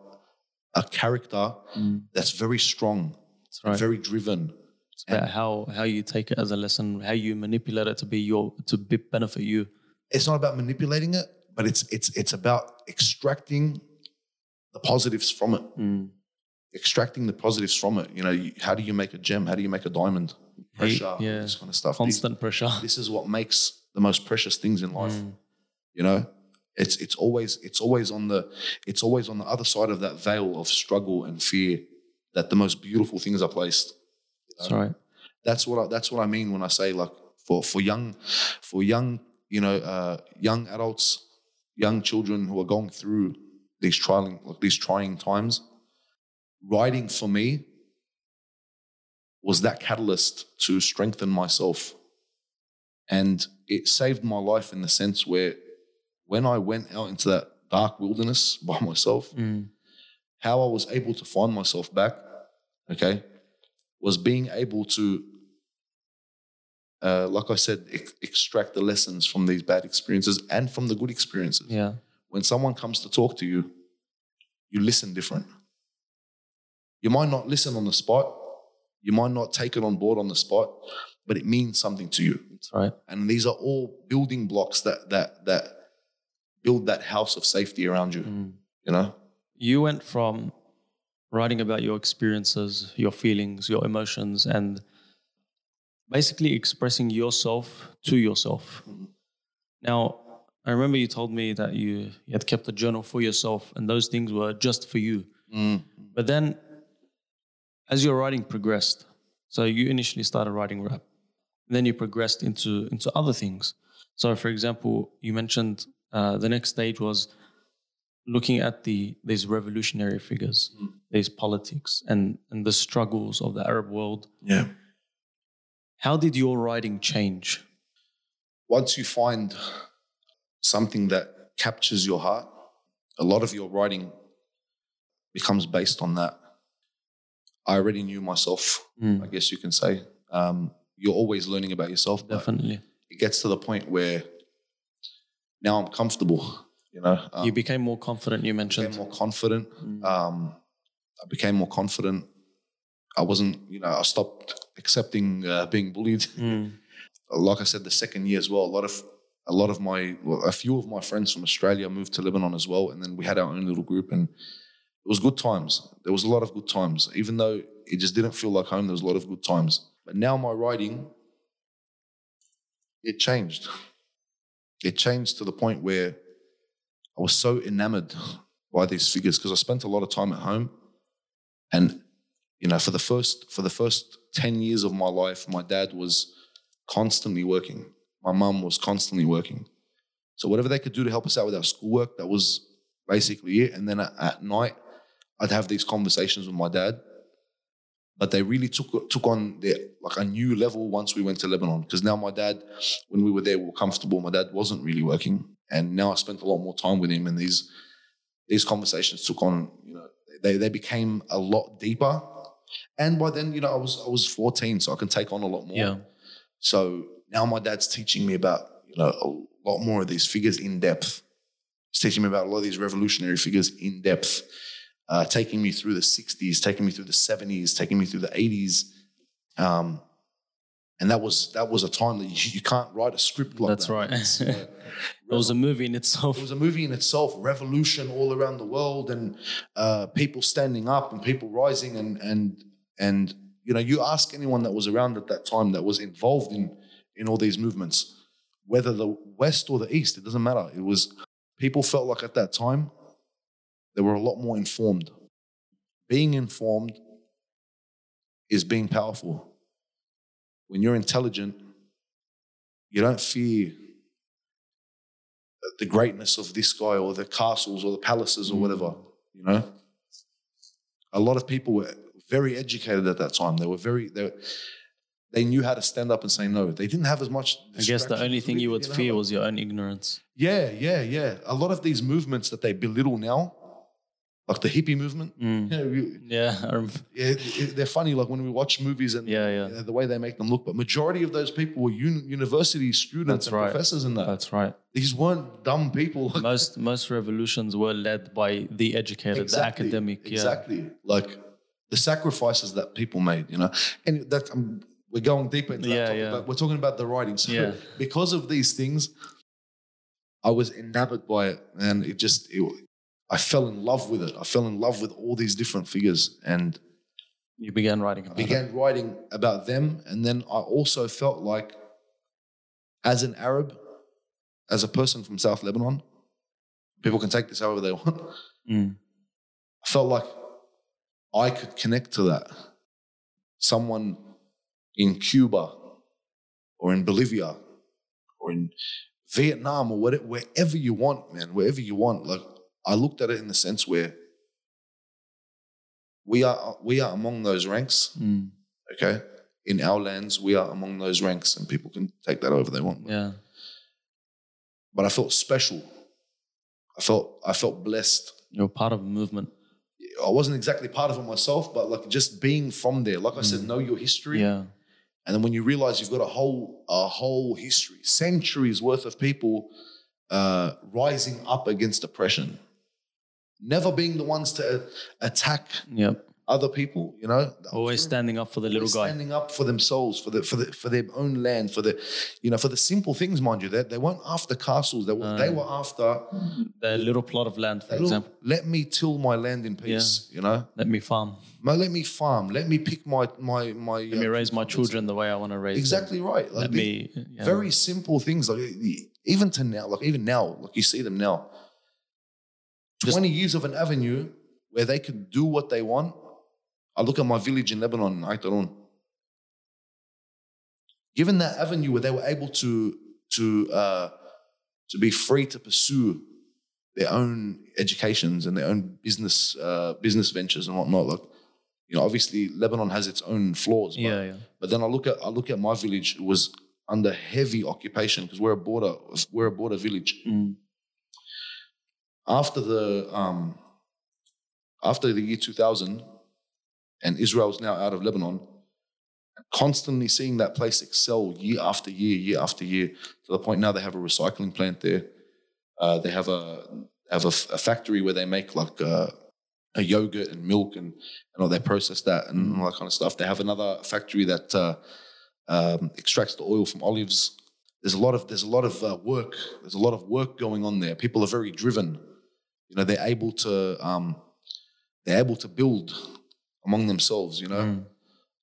a character Mm, that's very strong, that's right. very driven. It's about how how you take it as a lesson, how you manipulate it to be your to be benefit you. It's not about manipulating it, but it's it's it's about extracting the positives from it. Mm. Extracting the positives from it. You know, you, how do you make a gem? How do you make a diamond? Pressure, yeah. this kind of stuff. These- Constant pressure. this is what makes the most precious things in life Mm. you know it's it's always it's always on the it's always on the other side of that veil of struggle and fear that the most beautiful things are placed That's right. that's what I, that's what I mean when I say like for for young for young you know uh, young adults young children who are going through these trying like these trying times writing for me was that catalyst to strengthen myself and it saved my life in the sense where when I went out into that dark wilderness [LAUGHS] by myself Mm. how I was able to find myself back, okay, was being able to, uh, like I said, ex- extract the lessons from these bad experiences and from the good experiences. Yeah. When someone comes to talk to you, you listen different. You might not listen on the spot, you might not take it on board on the spot, but it means something to you. That's right. And these are all building blocks that that that build that house of safety around you. Mm. You know. You went from writing about your experiences, your feelings, your emotions, and basically expressing yourself to yourself. Mhm. Now, I remember you told me that you, you had kept a journal for yourself, and those things were just for you. Mm. But then, as your writing progressed, so you initially started writing rap, and then you progressed into into other things. So, for example, you mentioned uh, the next stage was looking at the these revolutionary figures, Mm. these politics, and and the struggles of the Arab world. Yeah. How did your writing change? once you find something that captures your heart, a lot of your writing becomes based on that. I already knew myself, Mm, I guess you can say. Um, you're always learning about yourself, definitely, it gets to the point where now I'm comfortable. You know, um, you became more confident. You became mentioned. more confident. Mm, Um, I became more confident. I wasn't, you know, I stopped accepting uh, being bullied. mm, [LAUGHS] like I said, the second year as well, a lot of a lot of my well, a few of my friends from Australia moved to Lebanon as well, and then we had our own little group, and was good times. There was a lot of good times, even though it just didn't feel like home. There was a lot of good times. But now my writing, it changed. [LAUGHS] It changed to the point where I was so enamored [LAUGHS] by these figures because I spent a lot of time at home, and you know, for the first for the first ten years of my life, my dad was constantly working. My mum was constantly working. So whatever they could do to help us out with our schoolwork, that was basically it. And then at, at night, I'd have these conversations with my dad. But they really took took on their, like a new level once we went to Lebanon. Because now my dad, when we were there, we were comfortable. My dad wasn't really working, and now I spent a lot more time with him. And these these conversations took on, you know, they they became a lot deeper. And by then, you know, I was I was 14, so I can take on a lot more. yeah. So now my dad's teaching me about, you know, a lot more of these figures in depth. He's teaching me about a lot of these revolutionary figures in depth, uh, taking me through the 60s, taking me through the 70s, taking me through the 80s. Um, and that was that was a time that you, you can't write a script like That's that. That's right. Uh, [LAUGHS] It was a movie in itself. it was a movie in itself, revolution all around the world, and uh, people standing up and people rising, and and and you know, you ask anyone that was around at that time that was involved in in all these movements, whether the West or the East, it doesn't matter. It was people felt like at that time they were a lot more informed. Being informed is being powerful. When you're intelligent, you don't fear the greatness of this guy or the castles or the palaces or Mm. whatever, you know? A lot of people were very educated at that time. They were very they, they knew how to stand up and say no. They didn't have as much. I guess the only thing you would know, fear was your own ignorance. Yeah, yeah, yeah. A lot of these movements that they belittle now, like the hippie movement. Mm. You know, you- Yeah, I rem- yeah, it- it- they're funny. Like when we watch movies and Yeah, yeah. uh, the way they make them look. But majority of those people were uni- university students That's and right. professors and that. that's right. These weren't dumb people. [LAUGHS] Most most revolutions were led by the educated, the academic. Yeah. Exactly. Like the sacrifices that people made, you know. And that um, we're going deeper into that Yeah, topic, yeah. but we're talking about the writing. So Yeah. because of these things, I was enamored by it, and it just it, I fell in love with it. I fell in love with all these different figures, and You began writing I about it. began writing about them. And then I also felt like, as an Arab, as a person from South Lebanon, people can take this however they [LAUGHS] want. Mm. I felt like I could connect to that. Someone in Cuba or in Bolivia or in Vietnam or whatever, wherever you want, man, wherever you want. Like I looked at it in the sense where we are we are among those ranks, Mm. okay? In our lands, we are among those ranks, and people can take that over they want. Yeah. But I felt special. I felt I felt blessed. You're part of a movement. I wasn't exactly part of it myself, but like just being from there, like I said, know your history. Yeah. And then when you realize you've got a whole a whole history, centuries worth of people uh, rising up against oppression, never being the ones to attack Yep. other people, you know, Always standing up for the little guy. standing up for themselves, for the for the for their own land, for the you know for the simple things, mind you. That they, weren't after castles. They were they Uh. were after. The little plot of land, for "Look, example. let me till my land in peace. You know, Let me farm. Ma- let me farm. Let me pick my my my. Let me raise my children the way I want to raise them. Exactly right. Like Let me. yeah. very simple things like even to now like even now like you see them now 20 years of an avenue where they can do what they want i look at my village in lebanon Aitarun. given that avenue where they were able to to uh, to be free to pursue their own educations and their own business uh, business ventures and whatnot like you know obviously lebanon has its own flaws but Yeah, yeah. but then I look at I look at my village it was under heavy occupation because we're a border we're a border village. Mm. After the um, after the year 2000, and Israel's now out of Lebanon, constantly seeing that place excel year after year, year after year, to the point now they have a recycling plant there. Uh, they have a have a, a factory where they make like uh, a yogurt and milk and and all they process that and all that kind of stuff. They have another factory that uh, um, extracts the oil from olives. There's a lot of there's a lot of uh, work. There's a lot of work going on there. People are very driven. You know, they're able to um, they're able to build among themselves. You know, Mm.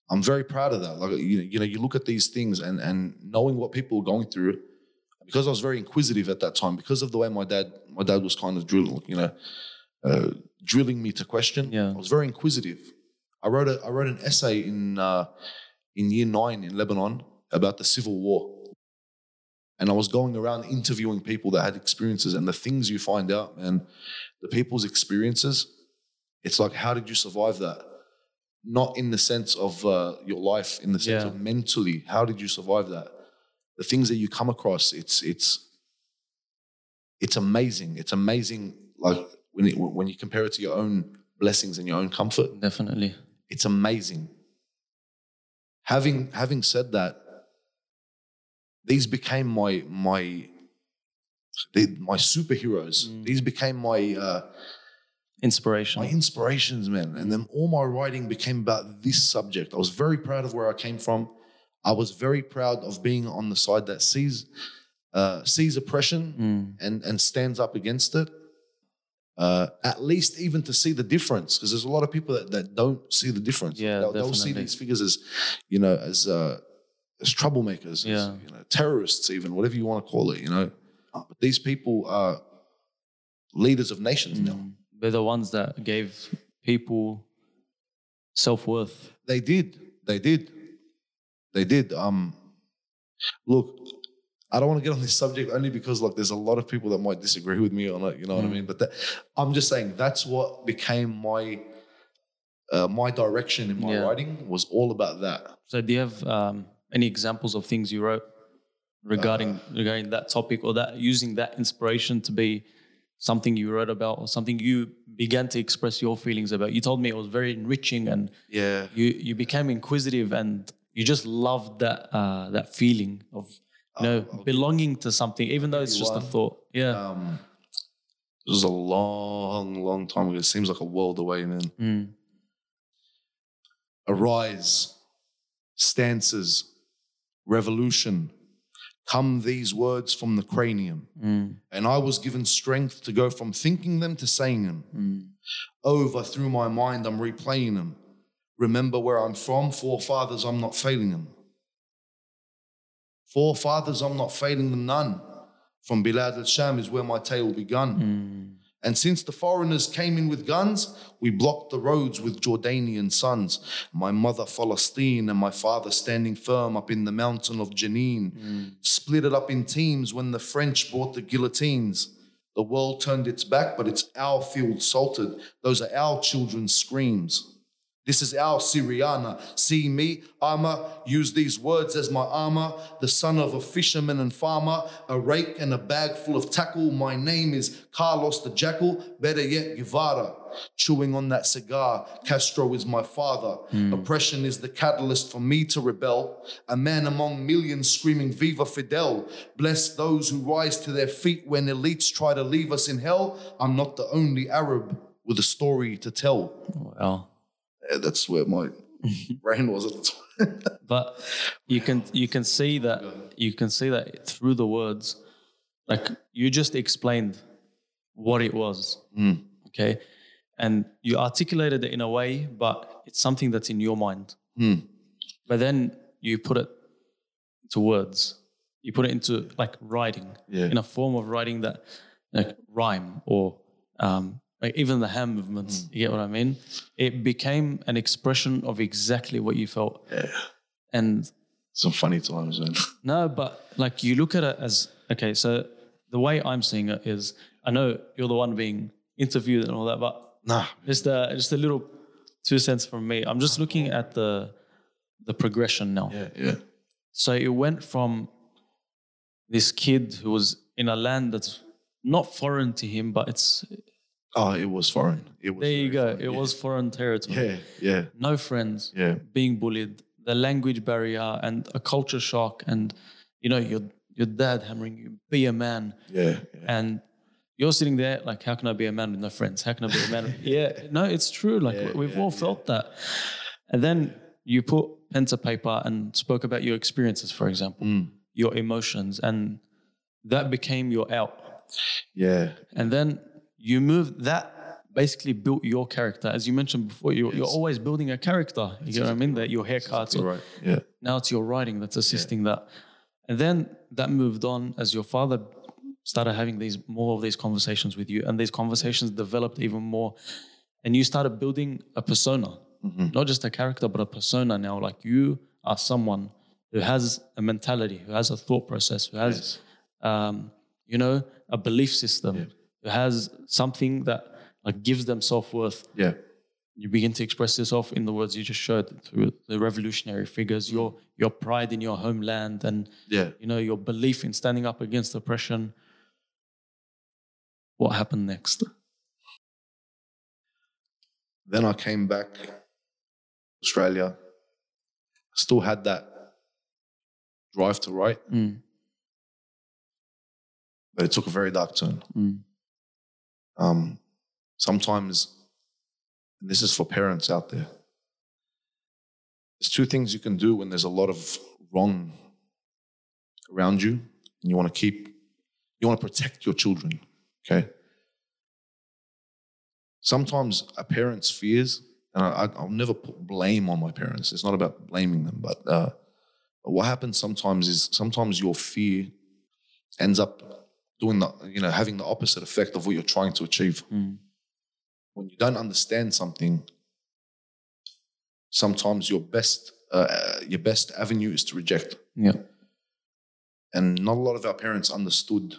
I'm very proud of that. Like you, you know, you look at these things and and knowing what people are going through. Because I was very inquisitive at that time, because of the way my dad my dad was kind of drilling, you know, uh, drilling me to question. Yeah. I was very inquisitive. I wrote a I wrote an essay in uh, in year nine in Lebanon about the civil war. And I was going around interviewing people that had experiences and the things you find out, and the people's experiences, it's like, how did you survive that? Not in the sense of uh, your life, in the sense Yeah. of mentally, how did you survive that? The things that you come across, it's it's it's amazing. It's amazing, like when it, when you compare it to your own blessings and your own comfort Definitely. it's amazing. Having having said that, these became my my they, my superheroes. Mm. These became my uh, Inspiration. my inspirations, man. And then all my writing became about this subject. I was very proud of where I came from. I was very proud of being on the side that sees uh, sees oppression Mm. and and stands up against it. Uh, at least even to see the difference, because there's a lot of people that, that don't see the difference. Yeah, they'll, they'll see these figures as, you know, as uh, as troublemakers, as, Yeah. you know, terrorists, even whatever you want to call it. You know, but these people are leaders of nations now. Mm. They're the ones that gave people self worth. They did. They did. They did. Um, look, I don't want to get on this subject only because like there's a lot of people that might disagree with me on it. You know what I Mm. mean? But that, I'm just saying that's what became my uh, my direction in my Yeah. writing was all about that. So do you have um, any examples of things you wrote regarding Uh. regarding that topic or that using that inspiration to be something you wrote about or something you began to express your feelings about? You told me it was very enriching and Yeah. you you became inquisitive and you just loved that uh, that feeling of you know belonging to something even though it's just a thought. Yeah. Um, this was a long, long time ago. It seems like a world away, man. Mm. Arise, stances, revolution. Come these words from the cranium. Mm. And I was given strength to go from thinking them to saying them. Mm. Over through my mind, I'm replaying them. Remember where I'm from, forefathers, I'm not failing them. Forefathers, I'm not failing them none. From Bilad al Sham is where my tale begun. Mm. And since the foreigners came in with guns, we blocked the roads with Jordanian sons. My mother Palestine and my father standing firm up in the mountain of Jenin. Split it up in teams when the French brought the guillotines. The world turned its back, but it's our field salted. Those are our children's screams. This is our Syriana. See me, armor, use these words as my armor. The son of a fisherman and farmer, a rake and a bag full of tackle. My name is Carlos the Jackal, better yet, Guevara. Chewing on that cigar, Castro is my father. Hmm. Oppression is the catalyst for me to rebel. A man among millions screaming, Viva Fidel. Bless those who rise to their feet when elites try to leave us in hell. I'm not the only Arab with a story to tell. Wow. That's where my [LAUGHS] brain was at the time. [LAUGHS] but you can you can see that you can see that through the words like you just explained what it was okay? And you articulated it in a way but it's something that's in your mind. But then you put it to words. You put it into like writing Yeah. in a form of writing that like rhyme or um, like even the hand movements hmm. you get what i mean it became an expression of exactly what you felt Yeah. and Some funny times, man. [LAUGHS] no, but like you look at it as okay. So the way I'm seeing it is, I know you're the one being interviewed and all that, but Nah. just a just a little two cents from me. I'm just looking at the the progression now. Yeah, yeah. So it went from this kid who was in a land that's not foreign to him, but it's Oh, it was foreign. It was. there you go. foreign, It yeah. was foreign territory. Yeah, yeah, No friends. yeah. being bullied, the language barrier, and a culture shock, and you know your your dad hammering you, be a man, Yeah, yeah. and you're sitting there like, how can I be a man with no friends? How can I be a man? [LAUGHS] yeah, no, it's true. Like Yeah, we've all felt that, and then you put pen to paper and spoke about your experiences, for example, Mm. your emotions, and that became your out. Yeah, And then you move that basically built your character. As you mentioned before, you're, you're always building a character. You get what I mean? That your haircuts, you're right. Yeah, now it's your writing that's assisting that. And then that moved on as your father started having these more of these conversations with you, and these conversations developed even more. And you started building a persona, not just a character, but a persona now. Like you are someone who has a mentality, who has a thought process, who has, um, you know, a belief system, who has something that like gives them self worth yeah, you begin to express yourself in the words you just showed through the revolutionary figures, your your pride in your homeland, and yeah. you know your belief in standing up against oppression. What happened next? Then I came back, Australia. Still had that drive to write, Mm, but it took a very dark turn. mm, Um, sometimes, and this is for parents out there, there's two things you can do when there's a lot of wrong around you, and you want to keep, you want to protect your children. Okay. Sometimes a parent's fears, and I, I- I'll never put blame on my parents. It's not about blaming them, but, uh, but what happens sometimes is sometimes your fear ends up doing the, you know, having the opposite effect of what you're trying to achieve. mm, When you don't understand something, sometimes your best, uh, uh, your best avenue is to reject. yeah. And not a lot of our parents understood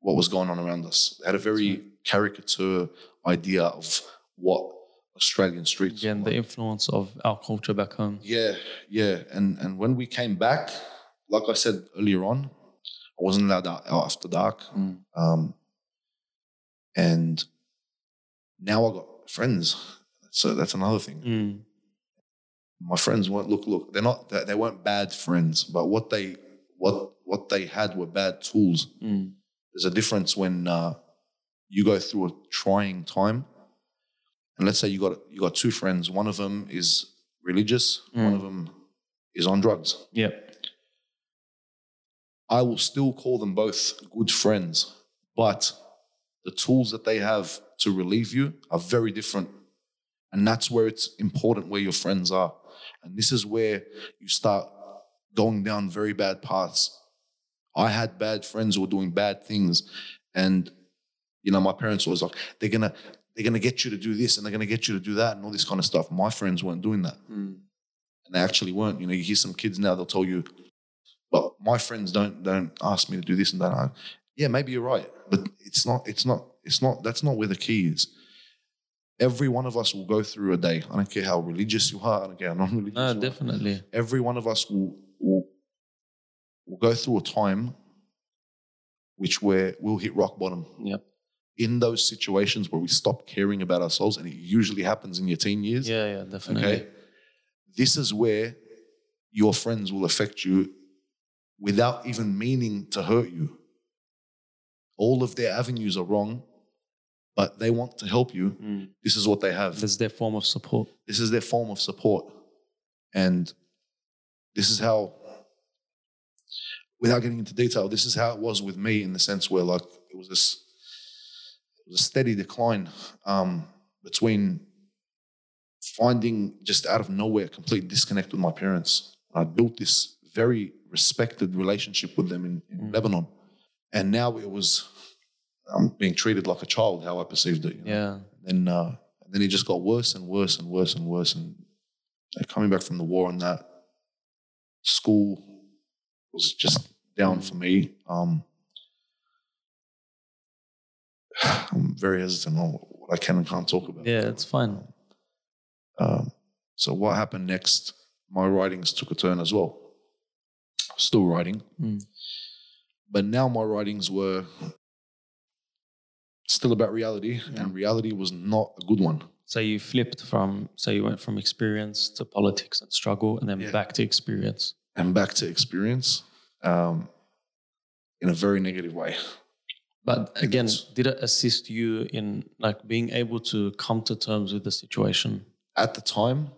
what was going on around us. They had a very caricature idea of what Australian streets. Again, the influence of our culture back home. Yeah, yeah. And and when we came back, like I said earlier on, I wasn't allowed out after dark. Mm. Um, and now I got friends. So that's another thing. Mm. My friends weren't look look. They're not. They weren't bad friends, but what they what what they had were bad tools. Mm. There's a difference when uh, you go through a trying time, and let's say you got you got two friends. One of them is religious. One Mm. of them is on drugs. Yep. I will still call them both good friends, but the tools that they have to relieve you are very different. And that's where it's important where your friends are. And this is where you start going down very bad paths. I had bad friends who were doing bad things. And, you know, my parents was like, they're gonna they're gonna get you to do this and they're gonna get you to do that and all this kind of stuff. My friends weren't doing that. Mm. And they actually weren't. You know, you hear some kids now, they'll tell you, but my friends don't don't ask me to do this and that. Yeah, maybe you're right, but it's not. It's not. It's not. That's not where the key is. Every one of us will go through a day. I don't care how religious you are. I don't care how non-religious. No, you are. definitely. Every one of us will will will go through a time which where we'll hit rock bottom. Yep. In those situations where we stop caring about ourselves, and it usually happens in your teen years. Yeah, yeah, definitely. Okay. This is where your friends will affect you without even meaning to hurt you. All of their avenues are wrong, but they want to help you. Mm. This is what they have. That's their form of support. This is their form of support. And this is how, without getting into detail, this is how it was with me in the sense where, like, it was this it was a steady decline um, between finding just out of nowhere complete disconnect with my parents. I built this very respected relationship with them in, in Mm. Lebanon. And now it was um, being treated like a child, how I perceived it. you know? Yeah. then uh, then it just got worse and worse and worse and worse. And coming back from the war and that, school was just down for me. Um, [SIGHS] I'm very hesitant on what I can and can't talk about. Yeah, it's fine. Um, so what happened next? My writings took a turn as well. Still writing, Mm. but now my writings were still about reality, Yeah. and reality was not a good one. So you flipped from, so you went from experience to politics and struggle, and then Yeah. back to experience. and back to experience um, in a very negative way. But again, did it assist you in like being able to come to terms with the situation? At the time,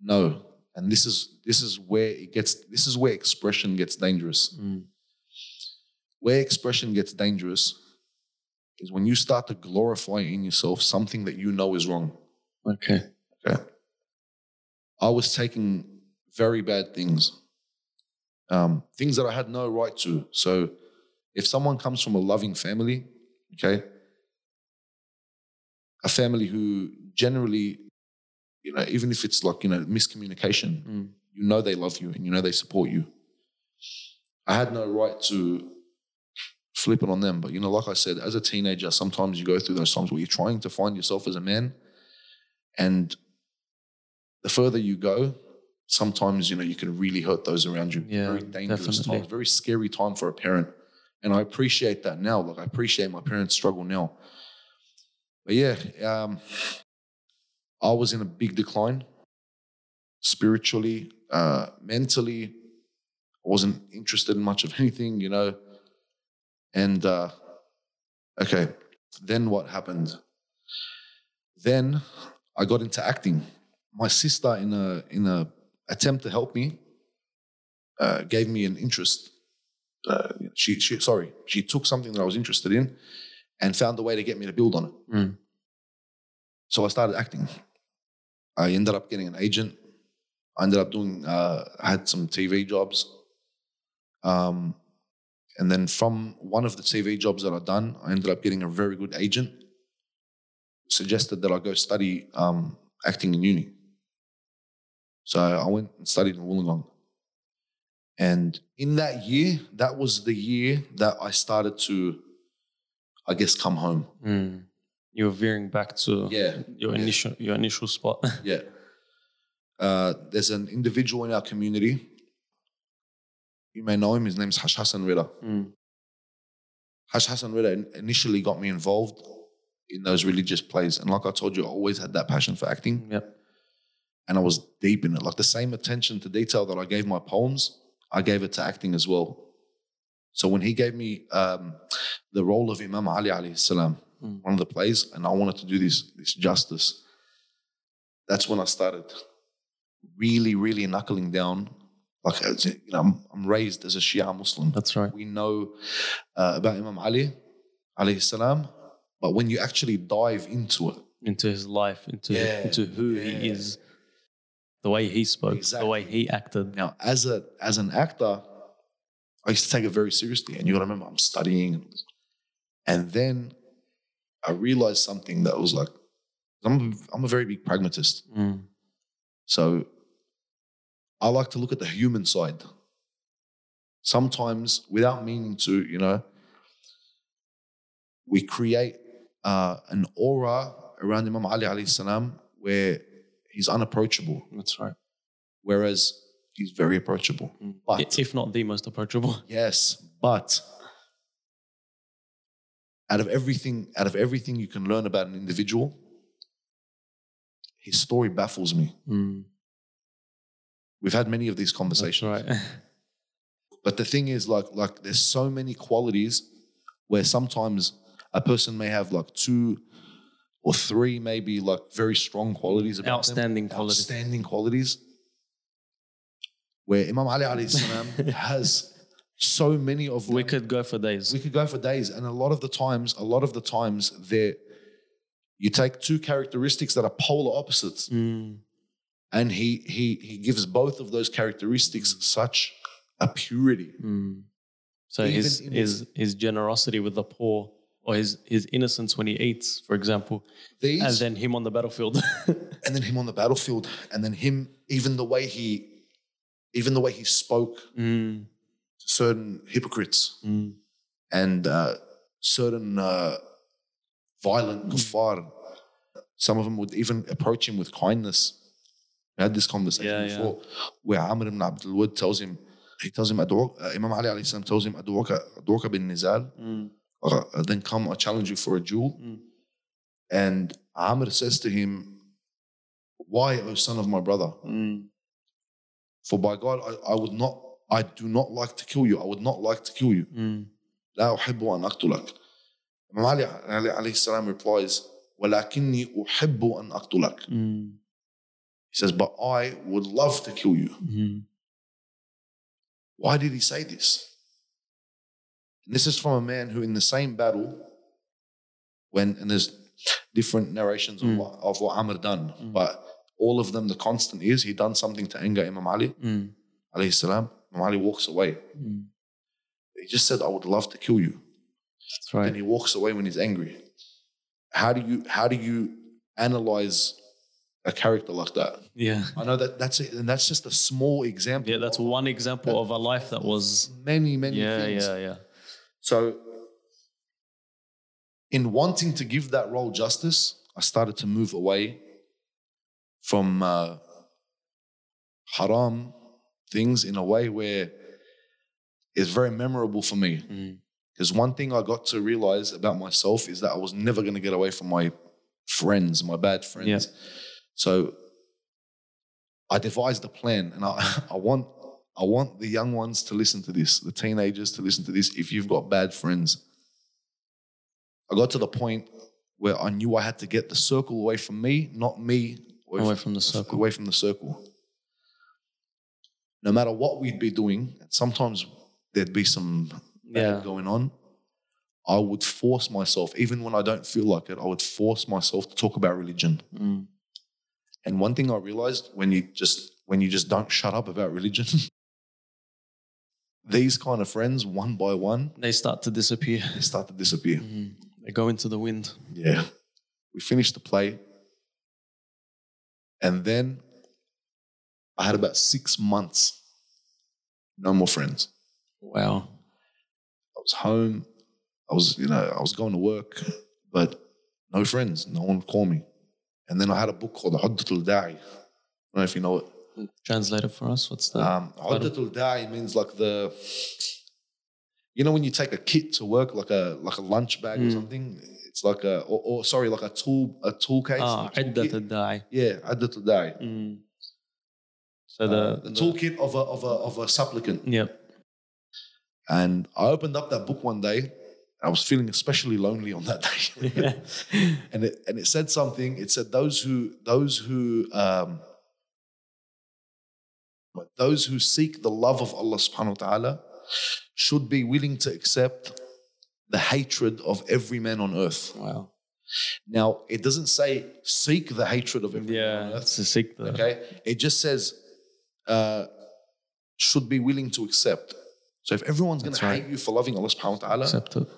no. And this is this is where it gets this is where expression gets dangerous. Mm. Where expression gets dangerous is when you start to glorify in yourself something that you know is wrong. Okay. Okay. I was taking very bad things, um, things that I had no right to. So, if someone comes from a loving family, okay, a family who generally, you know, even if it's like, you know, miscommunication, Mm. you know they love you and you know they support you. I had no right to flip it on them. But, you know, like I said, as a teenager, sometimes you go through those times where you're trying to find yourself as a man. And the further you go, sometimes, you know, you can really hurt those around you. Yeah, very dangerous definitely. time, very scary time for a parent. And I appreciate that now. Like I appreciate my parents' struggle now. But yeah, um, I was in a big decline spiritually, uh, mentally. I wasn't interested in much of anything, you know. And uh, okay, then what happened? Then I got into acting. My sister, in a in a attempt to help me, uh, gave me an interest. Uh, she, she, sorry, she took something that I was interested in, and found a way to get me to build on it. Mm. So I started acting. I ended up getting an agent. I ended up doing. Uh, I had some TV jobs. Um, and then from one of the TV jobs that I'd done, I ended up getting a very good agent. Suggested that I go study um, acting in uni. So I went and studied in Wollongong. And in that year, that was the year that I started to, I guess, come home. Mm. You're veering back to Yeah. your Yeah. initial your initial spot. [LAUGHS] Yeah. Uh, there's an individual in our community. You may know him. His name's Hajj Hassan Rida. Mm. Hajj Hassan Rida initially got me involved in those religious plays. And like I told you, I always had that passion for acting. Yep. And I was deep in it. Like the same attention to detail that I gave my poems, I gave it to acting as well. So when he gave me um, the role of Imam Ali alayhi salam, Mm. one of the plays, and I wanted to do this, this justice, that's when I started really, really knuckling down. Like, you know, I'm, I'm raised as a Shia Muslim. That's right. We know uh, about Imam Ali alayhi salam, but when you actually dive into it, Into his life, into Yeah, into who he is, the way he spoke, Exactly. the way he acted. Now, as a as an actor, I used to take it very seriously, and you got to remember, I'm studying, and then I realized something that was like, I'm I'm a very big pragmatist, Mm. so I like to look at the human side. Sometimes, without meaning to, you know, we create uh, an aura around Imam Ali alayhi salam where he's unapproachable, That's right. whereas he's very approachable. Mm. But if not the most approachable. Yes, but out of everything, out of everything you can learn about an individual, his story baffles me. Mm. We've had many of these conversations. right. [LAUGHS] But the thing is, like, like there's so many qualities where sometimes a person may have like two or three, maybe like very strong qualities about them. Outstanding qualities. outstanding qualities. Where Imam Ali alayhi salam [LAUGHS] has so many of them. We could go for days. we could go for days and a lot of the times a lot of the times there you take two characteristics that are polar opposites Mm. and he he he gives both of those characteristics such a purity Mm. So Even his his his generosity with the poor, or his his innocence when he eats, for example, these and then him on the battlefield. [LAUGHS] and then him on the battlefield and then him even the way he even the way he spoke mm certain hypocrites mm. and uh, certain uh, violent mm. kuffar. Some of them would even approach him with kindness. We had this conversation yeah, before yeah. where Amr ibn Abdul Wud tells him, he tells him, uh, Imam Ali alayhi salam tells him, Adu'uka, Adu'uka bin Nizal, mm. uh, then come, I challenge you for a duel. Mm. And Amr says to him, Why, O son of my brother? Mm. For by God, I, I would not I do not like to kill you I would not like to kill you Mm. لا أحب أن أقتلك Imam Ali Ali عليه السلام replies ولكني أحب أن أقتلك Mm. He says but I would love to kill you Mm. Why did he say this? And this is from a man who in the same battle when and there's different narrations Mm. of, what, of what Amr done Mm. but all of them the constant is he done something to anger Imam Ali Mm. alayhi salam Imam Ali walks away Mm. he just said I would love to kill you That's and right. he walks away when he's angry. How do you how do you analyze a character like that? Yeah. I know that that's it, and that's just a small example. Yeah, that's one example of a life that was. many many things. Yeah, things. yeah, yeah. So, in wanting to give that role justice, I started to move away from uh, haram things in a way where it's very memorable for me. Mm. Because one thing I got to realize about myself is that I was never going to get away from my friends, my bad friends. Yeah. So I devised a plan, and I, [LAUGHS] I want I want the young ones to listen to this, the teenagers to listen to this. If you've got bad friends, I got to the point where I knew I had to get the circle away from me, not me Away from the circle. Away from the circle. No matter what we'd be doing, sometimes there'd be some Yeah. going on. I would force myself, even when I don't feel like it, I would force myself to talk about religion. Mm. And one thing I realized when you just when you just don't shut up about religion, [LAUGHS] these kind of friends, one by one, They start to disappear. they start to disappear. Mm. They go into the wind. Yeah. We finished the play. And then I had about six months, no more friends. Wow. I was home. I was, you know, I was going to work, but no friends. No one called me. And then I had a book called Hoddatul Da'i. I don't know if you know it. Translate it for us. What's that? Um, Da'i means like the, you know, when you take a kit to work, like a like a lunch bag mm. or hmm. something. It's like a, or, or, sorry, like a tool, a ah, tool case. Ah, Iddatul Da'i. Yeah, Iddatul Da'i. Mm. So the, Uh, the toolkit of a of a of a supplicant. Yep. And I opened up that book one day. I was feeling especially lonely on that [LAUGHS] day. and it and it said something. It said those who those who um, those who seek the love of Allah subhanahu wa ta'ala should be willing to accept the hatred of every man on earth. wow. Now it doesn't say seek the hatred of every man on Yeah. earth. A sick. the- Okay. It just says uh, should be willing to accept. So if everyone's going to hate you for loving Allah subhanahu wa ta'ala, Accept it.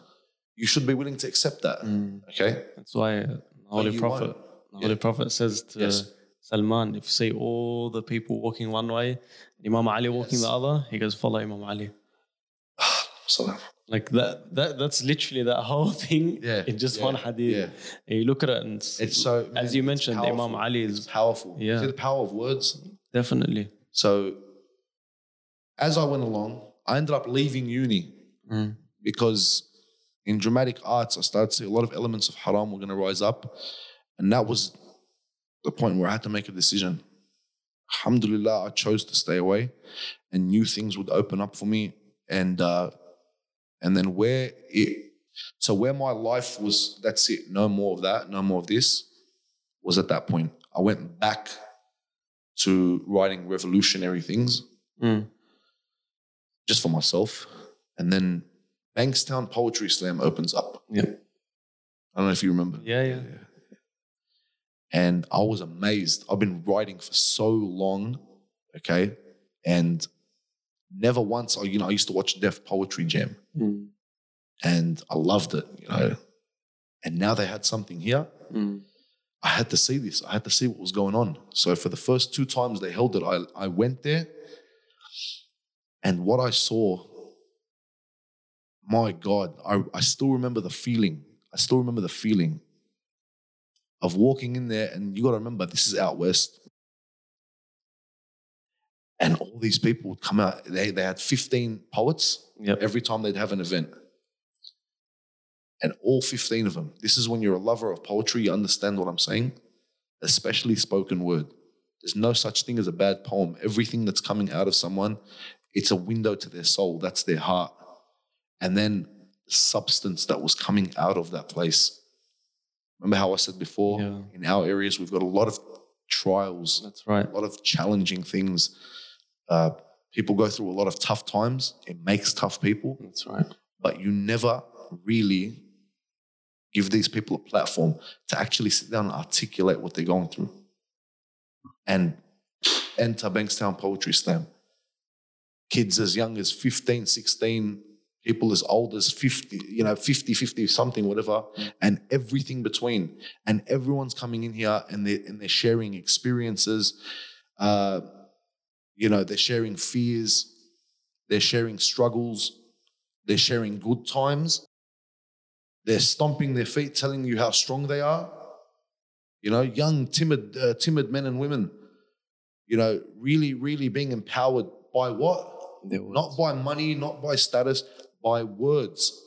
you should be willing to accept that. Mm. Okay. That's why uh, the Holy Prophet, the Holy Yeah. Prophet says to Yes. Salman, if you see all the people walking one way, Imam Ali walking the other, he goes, follow Imam Ali. [SIGHS] Like that, that that's literally that whole [LAUGHS] thing Yeah, in just yeah, one hadith. yeah. You look at it and it's, it's so as you mentioned, powerful. Imam Ali is powerful. Yeah. See the power of words. definitely. So as I went along, I ended up leaving uni Mm. because in dramatic arts, I started to see a lot of elements of haram were going to rise up. And that was the point where I had to make a decision. Alhamdulillah, I chose to stay away and new things would open up for me. And, uh, and then where it, so where my life was, that's it, no more of that, no more of this, was at that point. I went back to writing revolutionary things Mm. just for myself. And then Bankstown Poetry Slam opens up. Yep. I don't know if you remember. Yeah, yeah. yeah. And I was amazed. I've been writing for so long, okay? And never once, you know, I used to watch Def Poetry Jam Mm. and I loved it, you know. And now they had something here. Mm. I had to see this. I had to see what was going on. So for the first two times they held it, I, I went there. And what I saw, my God, I, I still remember the feeling. I still remember the feeling of walking in there. And you got to remember, this is out west. And all these people would come out. They, they had 15 poets Yep. every time they'd have an event. And all 15 of them, this is when you're a lover of poetry, you understand what I'm saying, especially spoken word. There's no such thing as a bad poem. Everything that's coming out of someone, it's a window to their soul, that's their heart. And then the substance that was coming out of that place. Remember how I said before, Yeah. in our areas, we've got a lot of trials, That's right. a lot of challenging things. Uh, people go through a lot of tough times. It makes tough people That's right. but you never really give these people a platform to actually sit down and articulate what they're going through. And enter Bankstown Poetry Slam. Kids as young as 15, 16, people as old as 50, you know, 50, 50 something, whatever, and everything between. And everyone's coming in here and they're, and they're sharing experiences. Uh, you know, they're sharing fears, they're sharing struggles, they're sharing good times. They're stomping their feet, telling you how strong they are. You know, young, timid, uh, timid men and women. You know, really, really being empowered by what? Not by money, not by status, by words.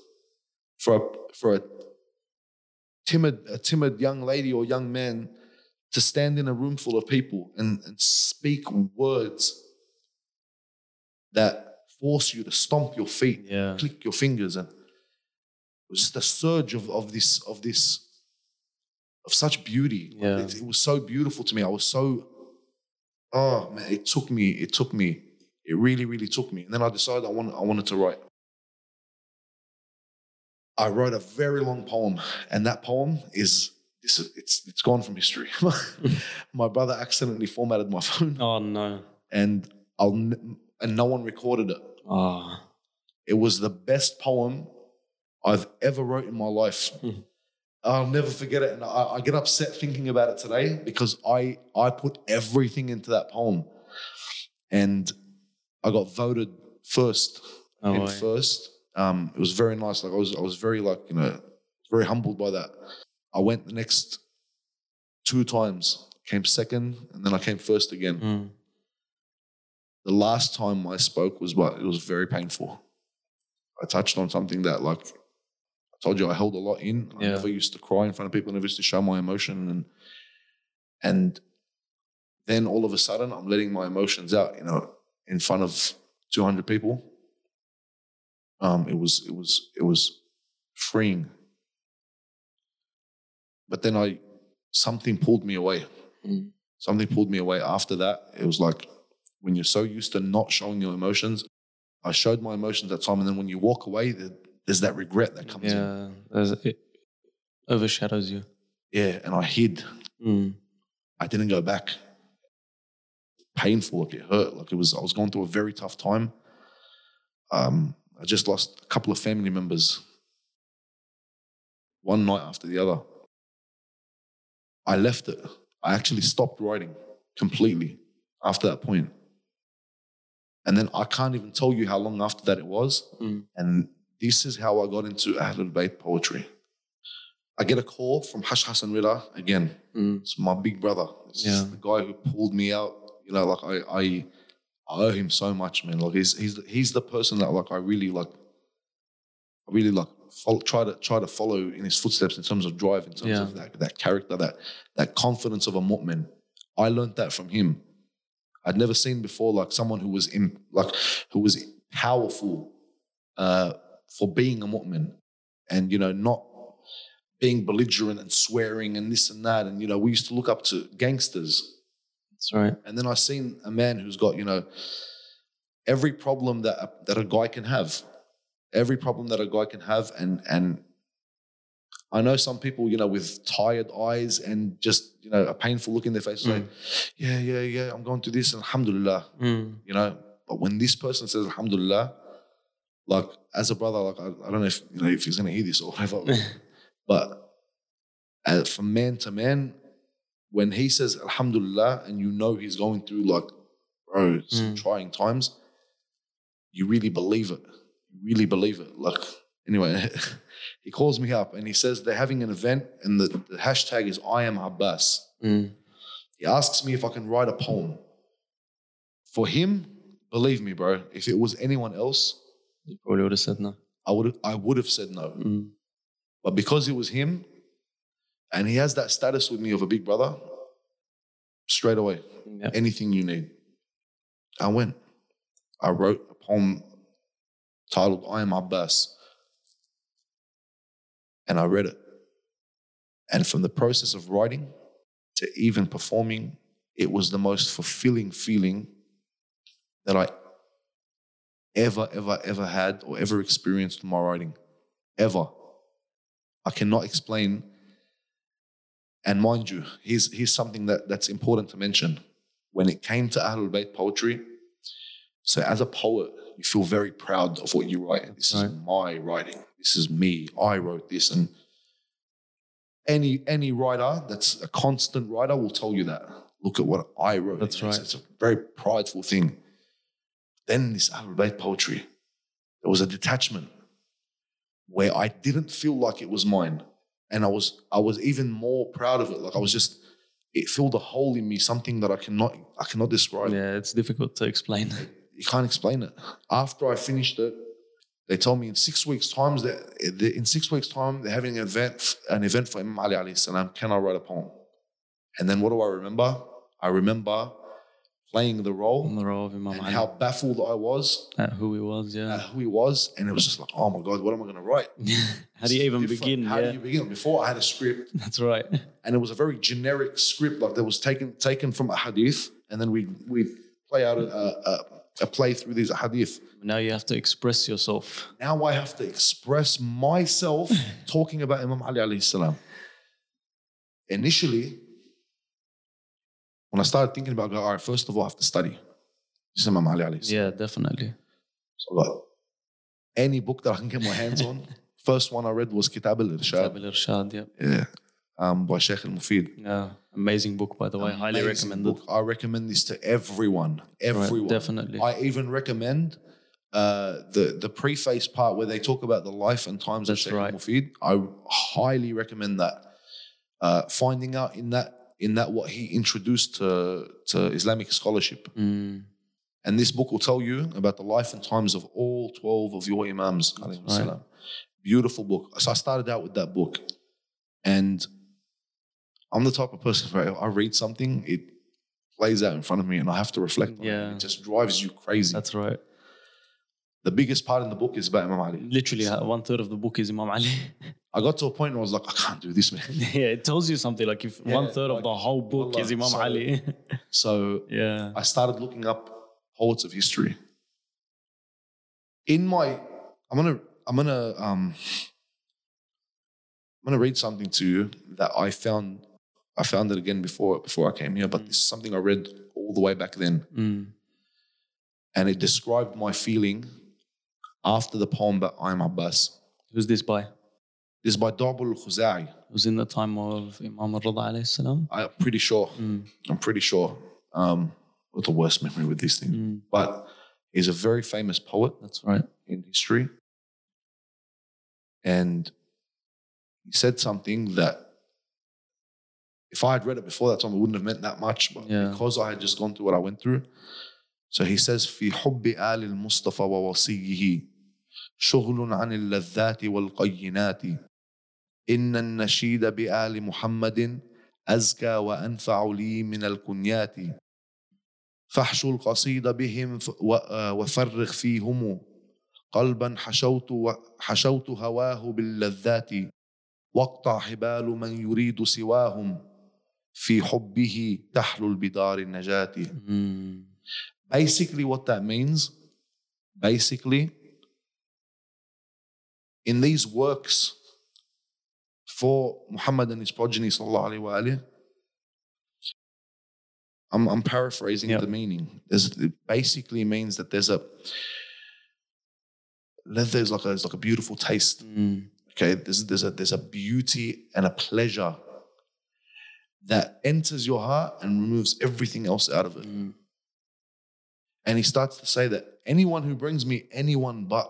For a, for a timid, a timid young lady or young man to stand in a room full of people and, and speak words that force you to stomp your feet, Yeah. click your fingers, and was just a surge of, of this of this of such beauty. Like, it, it was so beautiful to me. I was so oh man, it took me, it took me, it really, really took me. And then I decided I wanted I wanted to write. I wrote a very long poem, and that poem is this it's it's gone from history. [LAUGHS] my brother accidentally formatted my [LAUGHS] phone, Oh no. and I'll and no one recorded it. Ah. It was the best poem I've ever wrote in my life. Mhm. I'll never forget it, and I, I get upset thinking about it today because I I put everything into that poem, and I got voted first. Oh, in first, um, it was very nice. Like I was I was very like you know very humbled by that. I went the next two times, came second, and then I came first again. Mm. The last time I spoke was what it was very painful. I touched on something that like told you I held a lot in. I Yeah. never used to cry in front of people, never used to show my emotion and and then all of a sudden I'm letting my emotions out, you know, in front of 200 people. Um, it was it was it was freeing. But then I something pulled me away. Mm. Something pulled me away after that. It was like when you're so used to not showing your emotions, I showed my emotions that time, and then when you walk away, there- there's that regret that comes in. Yeah, there's- it overshadows you. Yeah, and I hid. Mm. I didn't go back. Painful, like it hurt. Like it was, I was going through a very tough time. Um, I just lost a couple of family members. One night after the other. I left it. I actually stopped writing completely after that point. And then I can't even tell you how long after that it was. Mm. And this is how I got into Ahlul Bayt poetry. I get a call from Hajj Hassan Rida again. Mm. It's my big brother. It's Yeah. the guy who pulled me out. You know, like I, I, I owe him so much, man. Like he's he's he's the person that like I really like. I really like follow, try to try to follow in his footsteps in terms of drive, in terms Yeah. of that that character, that that confidence of a mu'min. I learned that from him. I'd never seen before like someone who was in like who was powerful uh, for being a mu'min, and you know not being belligerent and swearing and this and that. And you know we used to look up to gangsters That's right. and then I seen a man who's got, you know, every problem that a, that a guy can have, every problem that a guy can have, and and I know some people, you know, with tired eyes and just you know a painful look in their face, say, yeah, yeah, yeah, I'm going through this, and alhamdulillah, Mm. you know. But when this person says alhamdulillah, like as a brother, like I, I don't know if you know if he's gonna hear this or whatever, [LAUGHS] but uh, from man to man, when he says Alhamdulillah and you know he's going through like, bro, some Mm. trying times, you really believe it. You really believe it. Like, anyway, [LAUGHS] he calls me up and he says they're having an event and the, the hashtag is I am Abbas. Mm. He asks me if I can write a poem. For him, believe me, bro, if it was anyone else, You probably would have said no. I would I would have said no. Mm. But because it was him, and he has that status with me of a big brother, straight away, Yeah. anything you need. I went. I wrote a poem titled I Am Abbas. And I read it. And from the process of writing to even performing, it was the most fulfilling feeling that I ever, ever, ever had or ever experienced in my writing. Ever. I cannot explain. And mind you, here's, here's something that, that's important to mention. When it came to Ahlul Bayt poetry, so as a poet, you feel very proud of what you write. This is my writing. This is me. I wrote this. And any any writer that's a constant writer will tell you that. Look at what I wrote. That's It's- right. It's a very prideful thing. Then this Ahlul Bayt poetry, there was a detachment where I didn't feel like it was mine. And I was I was even more proud of it. Like I was just, it filled a hole in me, something that I cannot I cannot describe. Yeah, it's difficult to explain. You can't explain it. After I finished it, they told me in six weeks' time that in six weeks' time they're having an event, an event for Imam Ali alayhi salam. Can I write a poem? And then what do I remember? I remember playing the role the role of Imam and Ali. how baffled I was at who he was, at yeah. who he was, and it was just like, oh my god, what am I going to write? [LAUGHS] How do you even Different. begin? How yeah, do you begin? Before I had a script, [LAUGHS] that's right. and it was a very generic script, like that was taken taken from a hadith, and then we we play out a, a, a play through these hadith. Now you have to express yourself. Now I have to express myself [LAUGHS] talking about Imam Ali alayhi salam. Initially, when I started thinking about, go, all right, first of all, I have to study. This is Imam Ali alayhi. Yeah, definitely. So like, any book that I can get my hands on. [LAUGHS] First one I read was Kitab al-Irshad. Kitab al-Irshad, yeah. Yeah. Um, by Sheikh al-Mufid. Yeah, amazing book, by the way. Highly Amazing recommended. book. I recommend this to everyone. Everyone. definitely. I even recommend uh, the the preface part where they talk about the life and times That's of Sheikh right. Mufid. I highly recommend that uh, finding out in that in that what he introduced to to Islamic scholarship. Mm. And this book will tell you about the life and times of all 12 of your Imams. right. Beautiful book. So I started out with that book. And I'm the type of person where I read something, it plays out in front of me and I have to reflect on it. Yeah. It just drives you crazy. That's right. The biggest part in the book is about Imam Ali. Literally, uh, one third of the book is Imam Ali. I got to a point where I was like, I can't do this, man. [LAUGHS] yeah, it tells you something. Like if Yeah, one third of the whole book wallah, is Imam so- Ali. [LAUGHS] So yeah. I started looking up poets of history. In my, I'm gonna, I'm gonna, um, I'm gonna read something to you that I found. I found it again before before I came here, but this is something I read all the way back then, Mm. and it described my feeling after the poem by Imam Abbas. Who's this by? This is by Di'bil Khuza'i. It was in the time of Imam al Rida alayhi salam? I'm pretty sure. Mm. I'm pretty sure. Um, with the worst memory with these things. Mm. But he's a very famous poet. That's right. In history. And he said something that if I had read it before that time, it wouldn't have meant that much. But yeah. because I had just gone through what I went through. So he says, في al Mustafa wa ووصيه شغل عن اللذات والقينات. إن النشيد بآل محمد أزكى وأنفع لي من الكنيات. فاحشو القصيد بهم آه، وفرغ فيهم. قلبا حشوت حشوت هواه باللذات. واقطع حبال من يريد سواهم. في حبه تحلو البدار النجاة. basically what that means basically in these works for Muhammad and his progeny sallallahu alaihi I'm, I'm paraphrasing Yeah. the meaning there's, it basically means that there's a leather is like a, it's like a beautiful taste Mm. Okay, there's there's a there's a beauty and a pleasure that enters your heart and removes everything else out of it. Mm. And he starts to say that anyone who brings me anyone but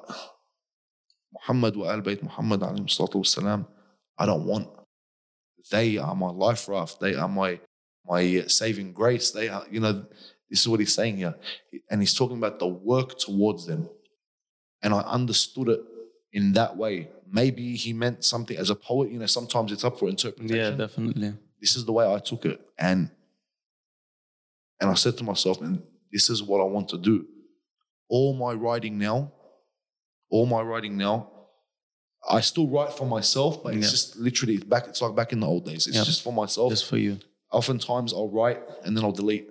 Muhammad wa al Bayt Muhammad alayhi salatu wasalam, I don't want. They are my life raft. They are my my saving grace. They are, you know, this is what he's saying here. And he's talking about the work towards them. And I understood it in that way. Maybe he meant something as a poet, you know, sometimes it's up for interpretation Yeah, definitely. this is the way I took it. And and I said to myself, and this is what I want to do. All my writing now, all my writing now, I still write for myself, but it's Yeah. just literally back. It's like back in the old days. It's Yeah. just for myself. Just for you. Oftentimes I'll write and then I'll delete.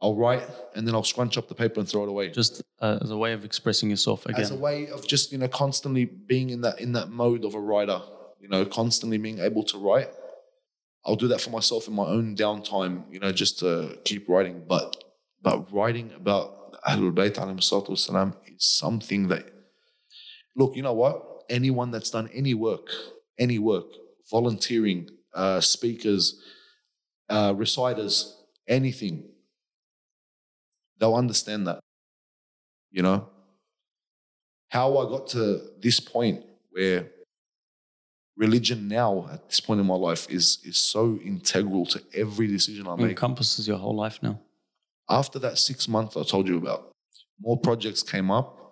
I'll write and then I'll scrunch up the paper and throw it away. Just uh, as a way of expressing yourself again. As a way of just you know constantly being in that in that mode of a writer, you know, constantly being able to write. I'll do that for myself in my own downtime, you know, just to keep writing. But but writing about Ahlul Bayt alayhim salatu wasalam is something that look, you know what? Anyone that's done any work, any work, volunteering, uh, speakers, uh, reciters, anything, they'll understand that. You know? How I got to this point where religion now at this point in my life is is so integral to every decision I It make. encompasses your whole life now. After that six months I told you about, more projects came up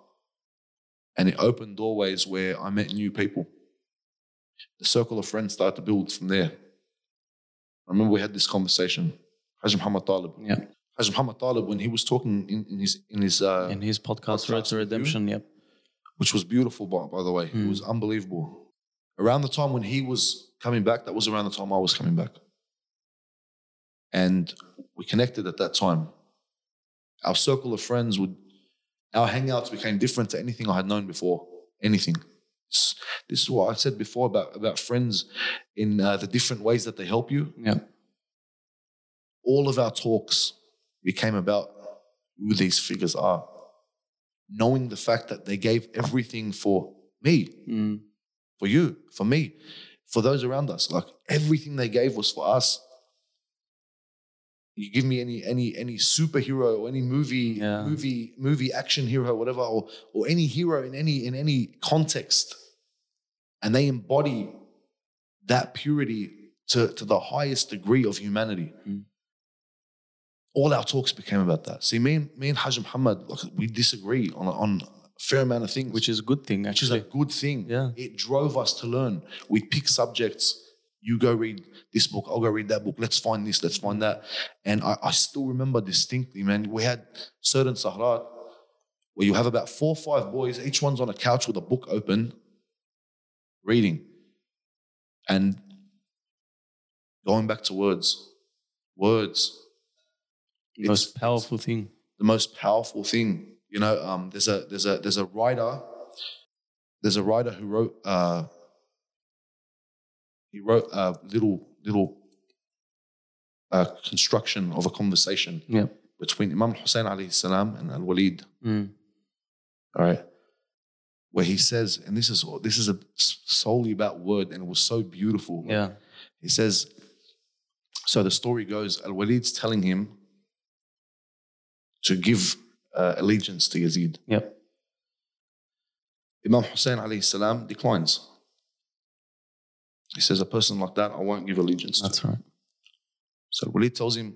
and it opened doorways where I met new people. The circle of friends started to build from there. I remember we had this conversation. Hajj Muhammad Talib. Yeah. Hajj Muhammad Talib, when he was talking in, in his in his uh, In his podcast, Road podcast to? Redemption, yep. which was beautiful, by, by the way. It Mm. was unbelievable. Around the time when he was coming back, that was around the time I was coming back. And we connected at that time. Our circle of friends would, our hangouts became different to anything I had known before. Anything. This, this is what I said before about, about friends in uh, the different ways that they help you. Yeah. All of our talks became about who these figures are. Knowing the fact that they gave everything for me, Mm. for you, for me, for those around us. Like everything they gave was for us. You give me any any any superhero or any movie Yeah. movie movie action hero whatever or or any hero in any in any context, and they embody that purity to, to the highest degree of humanity. Mm. All our talks became about that. See, me and, me and Hajj Muhammad, like, we disagree on, on a fair amount of things. Which is a good thing, actually. which is a good thing. Yeah. It drove us to learn. We'd pick subjects. You go read this book, I'll go read that book. Let's find this, let's find that. And I, I still remember distinctly, man, we had certain sahrat where you have about four or five boys, each one's on a couch with a book open, reading. And going back to words, words. The most powerful thing. the most powerful thing. You know, um, there's a there's a there's a writer, there's a writer who wrote uh, he wrote a little little uh, construction of a conversation Yeah. between Imam Hussein alayhi salam and Al Walid. Mm. All right, where he says, and this is this is a, solely about word, and it was so beautiful. Yeah. He says, so the story goes, Al Walid's telling him to give uh, allegiance to Yazid. Yep. Imam Hussein alayhi salam declines. He says, a person like that, I won't give allegiance to. That's right. So Walid tells him,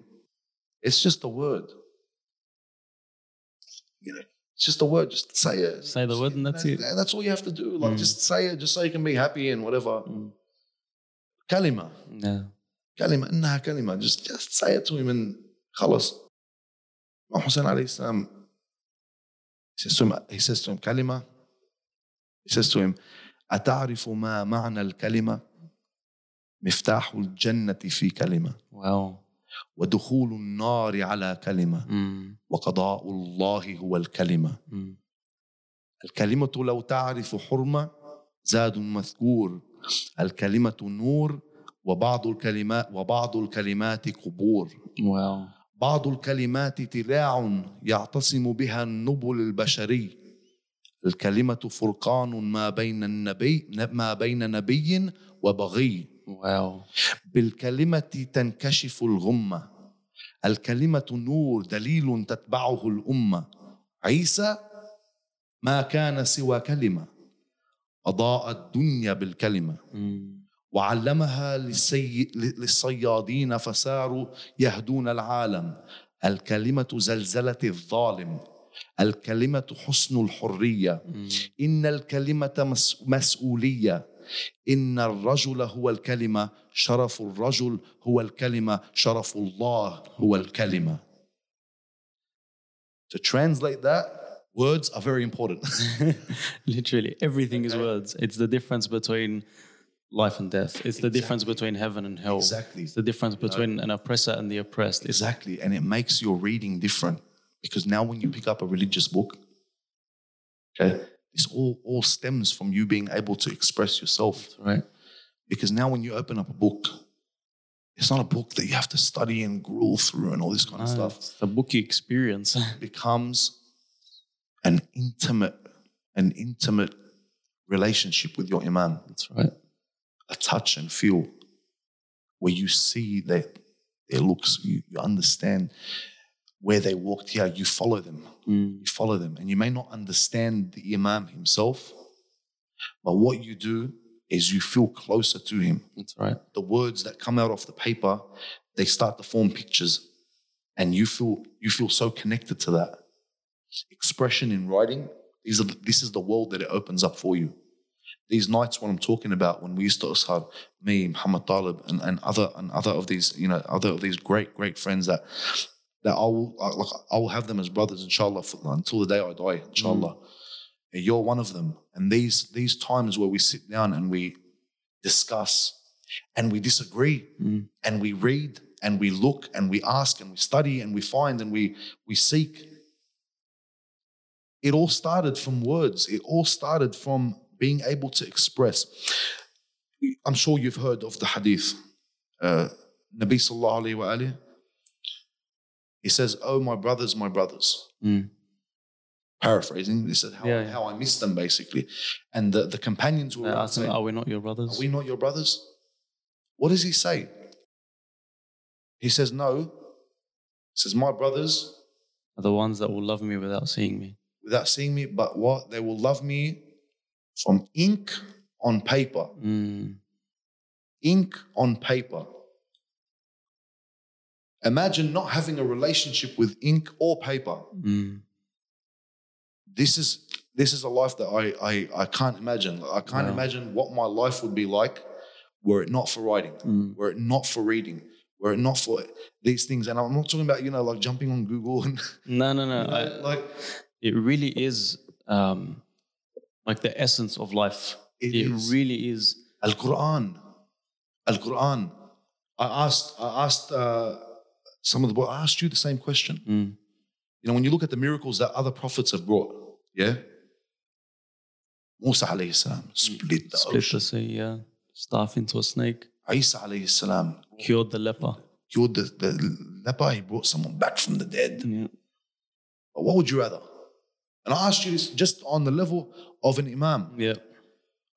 it's just a word. You know, it's just a word, just say it. Say the word and that's it. And That's all you have to do. Like, Mm. just say it, just so you can be happy and whatever. Mm. Kalima. Yeah. كلمة إنها كلمة just, just say it to him and خلص Imam Hussein عليه السلام he says to him, he says to him كلمة he says to him أتعرف ما معنى الكلمة مفتاح الجنة في كلمة Wow. ودخول النار على كلمة Mm. وقضاء الله هو الكلمة Mm. الكلمة لو تعرف حرمة زاد مذكور الكلمة نور وبعض الكلمات وبعض الكلمات قبور Wow. بعض الكلمات تلاع يعتصم بها النبل البشري الكلمة فرقان ما بين النبي ما بين نبي وبغي Wow. بالكلمة تنكشف الغمة. الكلمة نور دليل تتبعه الأمة. عيسى ما كان سوى كلمة أضاء الدنيا بالكلمة. وعلمها للسي... للصيادين فساروا يهدون العالم. الكلمة زلزلة الظالم. الكلمة حسن الحرية. إن الكلمة مس... مسؤولية. إن الرجل هو الكلمة شرف الرجل هو الكلمة شرف الله هو الكلمة To translate that, words are very important. [LAUGHS] Literally, everything is Okay. words. It's the difference between life and death. It's the difference between heaven and hell. Exactly. It's the difference between an oppressor and the oppressed. It's Exactly. And it makes your reading different because now when you pick up a religious book, okay, this all, all stems from you being able to express yourself. right. Because now when you open up a book, it's not a book that you have to study and gruel through and all this kind of stuff. it's the bookie experience. Becomes an intimate, an intimate relationship with your imam, That's right. a touch and feel where you see their, their looks, you, you understand where they walked here, you follow them. Mm. you follow them. And you may not understand the Imam himself, but what you do is you feel closer to him. That's right. The words that come out of the paper, they start to form pictures, and you feel you feel so connected to that. Expression in writing, these are, this is the world that it opens up for you. These nights, what I'm talking about, when we used to ashar, me, Muhammad Talib, and, and other and other of these, you know, other of these great, great friends that that I will I- like I will have them as brothers, inshallah, for, until the day I die, inshallah. And You're one of them. And these these times where we sit down and we discuss and we disagree Mm. and we read and we look and we ask and we study and we find and we we seek. It all started from words. It all started from being able to express. I'm sure you've heard of the hadith. Uh, Nabi sallallahu alayhi wa alayhi, he says, Oh, my brothers, my brothers. Mm. Paraphrasing, he said, How, Yeah, yeah. how I miss them, basically. And the, the companions were asking, are we not your brothers? Are we not your brothers? What does he say? He says, No. He says, My brothers, Are the ones that will love me without seeing me. without seeing me, but what? They will love me from ink on paper. Mm. ink on paper. Imagine not having a relationship with ink or paper. Mm. This is this is a life that I I, I can't imagine. I can't Wow. imagine what my life would be like were it not for writing, Mm. were it not for reading, were it not for these things. And I'm not talking about you know like jumping on Google and [LAUGHS] No, no, no. you know, I, like it really is um, like the essence of life. It it is. really is. Al Quran, Al Quran. I asked I asked uh, some of the. I asked you the same question. Mm. You know, when you look at the miracles that other prophets have brought, yeah. Musa alayhi salam split the Split ocean. the sea, yeah. Staff into a snake. Isa alayhi salam Cured the leper. cured the, the leper. He brought someone back from the dead. Yeah. But what would you rather? And I asked you this just on the level of an imam. Yeah.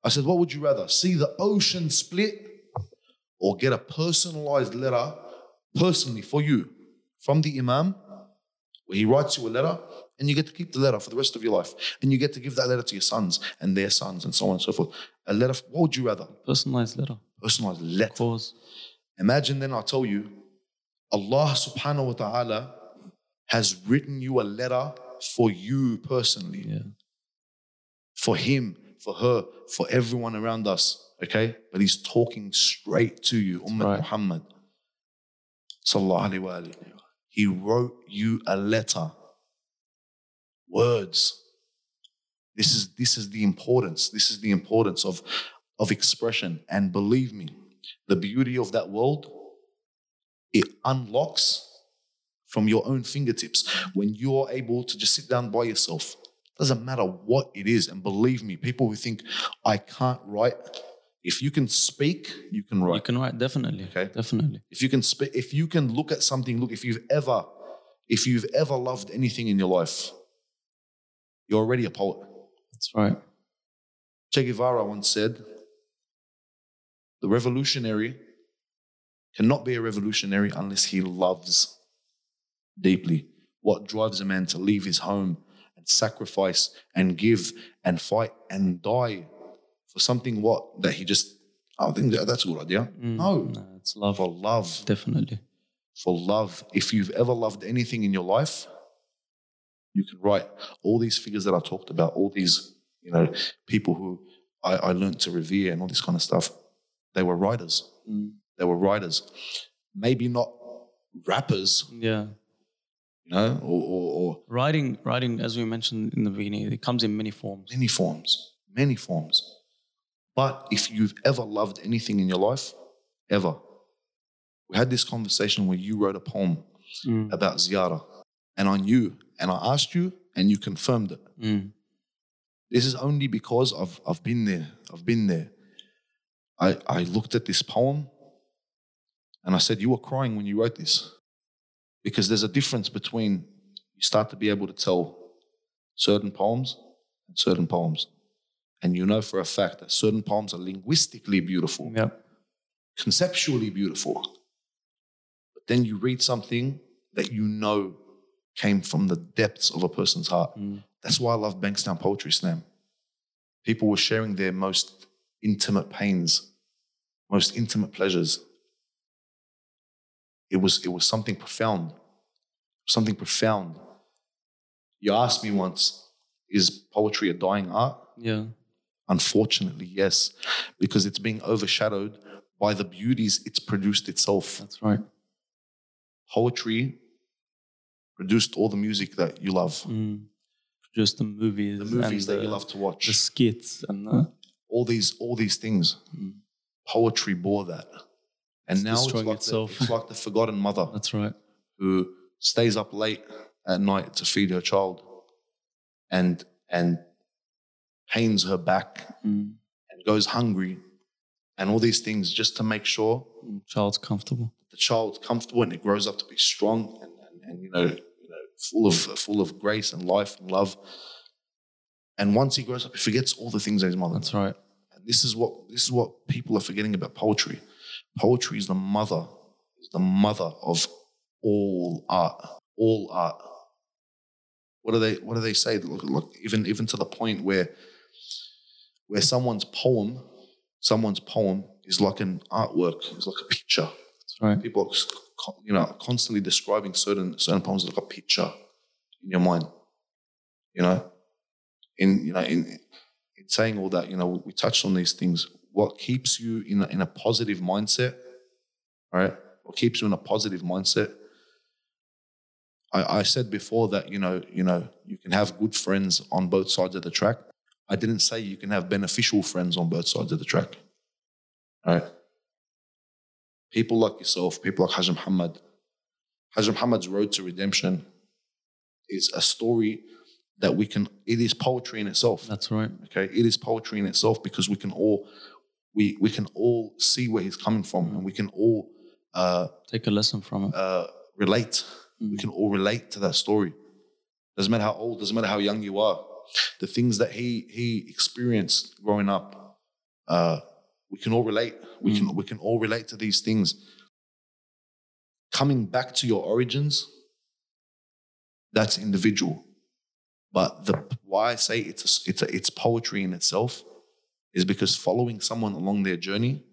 I said, what would you rather? See the ocean split or get a personalized letter personally for you from the imam where he writes you a letter and you get to keep the letter for the rest of your life and you get to give that letter to your sons and their sons and so on and so forth. A letter, what would you rather? Personalized letter. Personalized letter. Cause. Imagine then I tell you, Allah subhanahu wa ta'ala has written you a letter for you personally Yeah. for him, for her, for everyone around us. Okay? But he's talking straight to you, Ummah right. Muhammad. Sallallahu alayhi wa alihi. He wrote you a letter. Words. This is this is the importance. This is the importance of, of expression. And believe me, the beauty of that world, it unlocks from your own fingertips when you're able to just sit down by yourself. Doesn't matter what it is. And believe me, people who think I can't write, if you can speak, you can write. You can write, definitely. Okay. Definitely. If you can speak, if you can look at something, look, if you've ever, if you've ever loved anything in your life, you're already a poet. That's right. Che Guevara once said, the revolutionary cannot be a revolutionary unless he loves deeply. What drives a man to leave his home and sacrifice and give and fight and die for something what that he just I don't think that, that's a good idea. Mm. No, No, it's love. for love. Definitely. for love. If you've ever loved anything in your life, you can write all these figures that I talked about, all these, you know, people who I, I learned to revere and all this kind of stuff. They were writers. Mm. They were writers. Maybe not rappers, Yeah. you know, or, or, or Writing, writing, as we mentioned in the beginning, it comes in many forms. many forms, many forms. But if you've ever loved anything in your life, ever, we had this conversation where you wrote a poem Mm. about ziyarah, and I knew, and I asked you, and you confirmed it. Mm. This is only because I've I've been there. I've been there. I I looked at this poem, and I said, "You were crying when you wrote this," because there's a difference between you start to be able to tell certain poems and certain poems, and you know for a fact that certain poems are linguistically beautiful, Yeah. conceptually beautiful, but then you read something that you know came from the depths of a person's heart. Mm. That's why I love Bankstown Poetry Slam. People were sharing their most intimate pains, most intimate pleasures. It was, it was something profound, something profound. You asked me once, is poetry a dying art? Yeah. Unfortunately, yes, because it's being overshadowed by the beauties it's produced itself. That's right. Poetry produced all the music that you love, Mm. Just the movies. the movies that you love to watch. The skits and the, all these all these things. Mm. Poetry bore that, and It's now it's like, itself. The, it's like the forgotten mother that's right. who stays up late at night to feed her child, and and pains her back Mm. and goes hungry, and all these things just to make sure Mm. Child's comfortable. the child's comfortable and it grows up to be strong and, and, and you know you know full of full of grace and life and love. And once he grows up, he forgets all the things that his mother That's right. And this is what this is what people are forgetting about poetry. Poetry is the mother, is the mother of all art, all art. What do they what do they say? Look, look, even even to the point where where someone's poem, someone's poem is like an artwork, it's like a picture. Right. People are, you know, constantly describing certain certain poems like a picture in your mind. You know, in you know, in in saying all that, you know, we touched on these things. What keeps you in a, in a positive mindset, right? What keeps you in a positive mindset? I, I said before that you know, you know, you can have good friends on both sides of the track. I didn't say you can have beneficial friends on both sides of the track. Right? People like yourself, people like Hajj Muhammad. Hajj Muhammad's road to redemption is a story that we can, it is poetry in itself. That's right. Okay. It is poetry in itself because we can all we we can all see where he's coming from and we can all uh, Take a lesson from it. uh, relate. We can all relate to that story. Doesn't matter how old, doesn't matter how young you are. The things that he he experienced growing up, uh, we can all relate. We can we can all relate to these things. Coming back to your origins, that's individual. But the why I say it's a, it's a, it's poetry in itself is because following someone along their journey,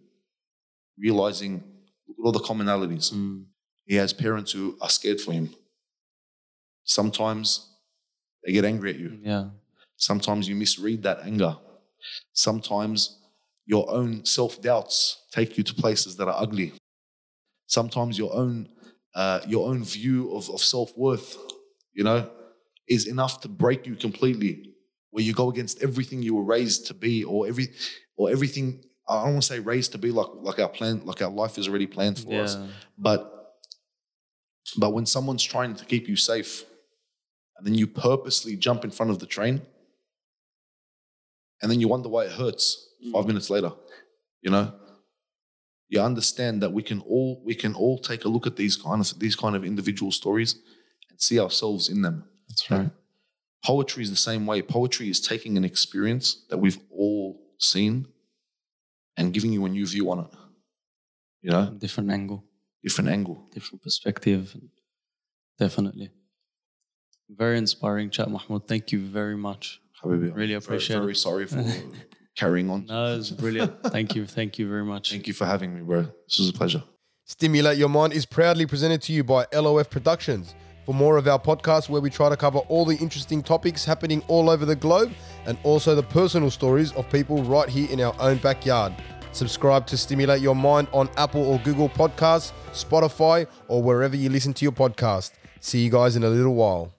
realizing look at all the commonalities. Mm. He has parents who are scared for him. Sometimes they get angry at you. Yeah. Sometimes you misread that anger. Sometimes your own self doubts take you to places that are ugly. Sometimes your own uh, your own view of, of self worth, you know, is enough to break you completely. Where you go against everything you were raised to be, or every or everything. I don't want to say raised to be like like our plan, like our life is already planned for us. But but when someone's trying to keep you safe, and then you purposely jump in front of the train, and then you wonder why it hurts five hmm. minutes later, you know, you understand that we can all we can all take a look at these kind of these kind of individual stories and see ourselves in them. That's right. Poetry is the same way. Poetry is taking an experience that we've all seen and giving you a new view on it. You know, Different angle, different angle. different perspective. Definitely. Very inspiring chat, Mahmoud. Thank you very much. Habibi. Really Very- appreciate very, it. sorry for [LAUGHS] carrying on. No, it's brilliant. Thank you. Thank you very much. Thank you for having me, bro. This was a pleasure. Stimulate Your Mind is proudly presented to you by LOF Productions. For more of our podcasts, where we try to cover all the interesting topics happening all over the globe and also the personal stories of people right here in our own backyard. Subscribe to Stimulate Your Mind on Apple or Google Podcasts, Spotify, or wherever you listen to your podcast. See you guys in a little while.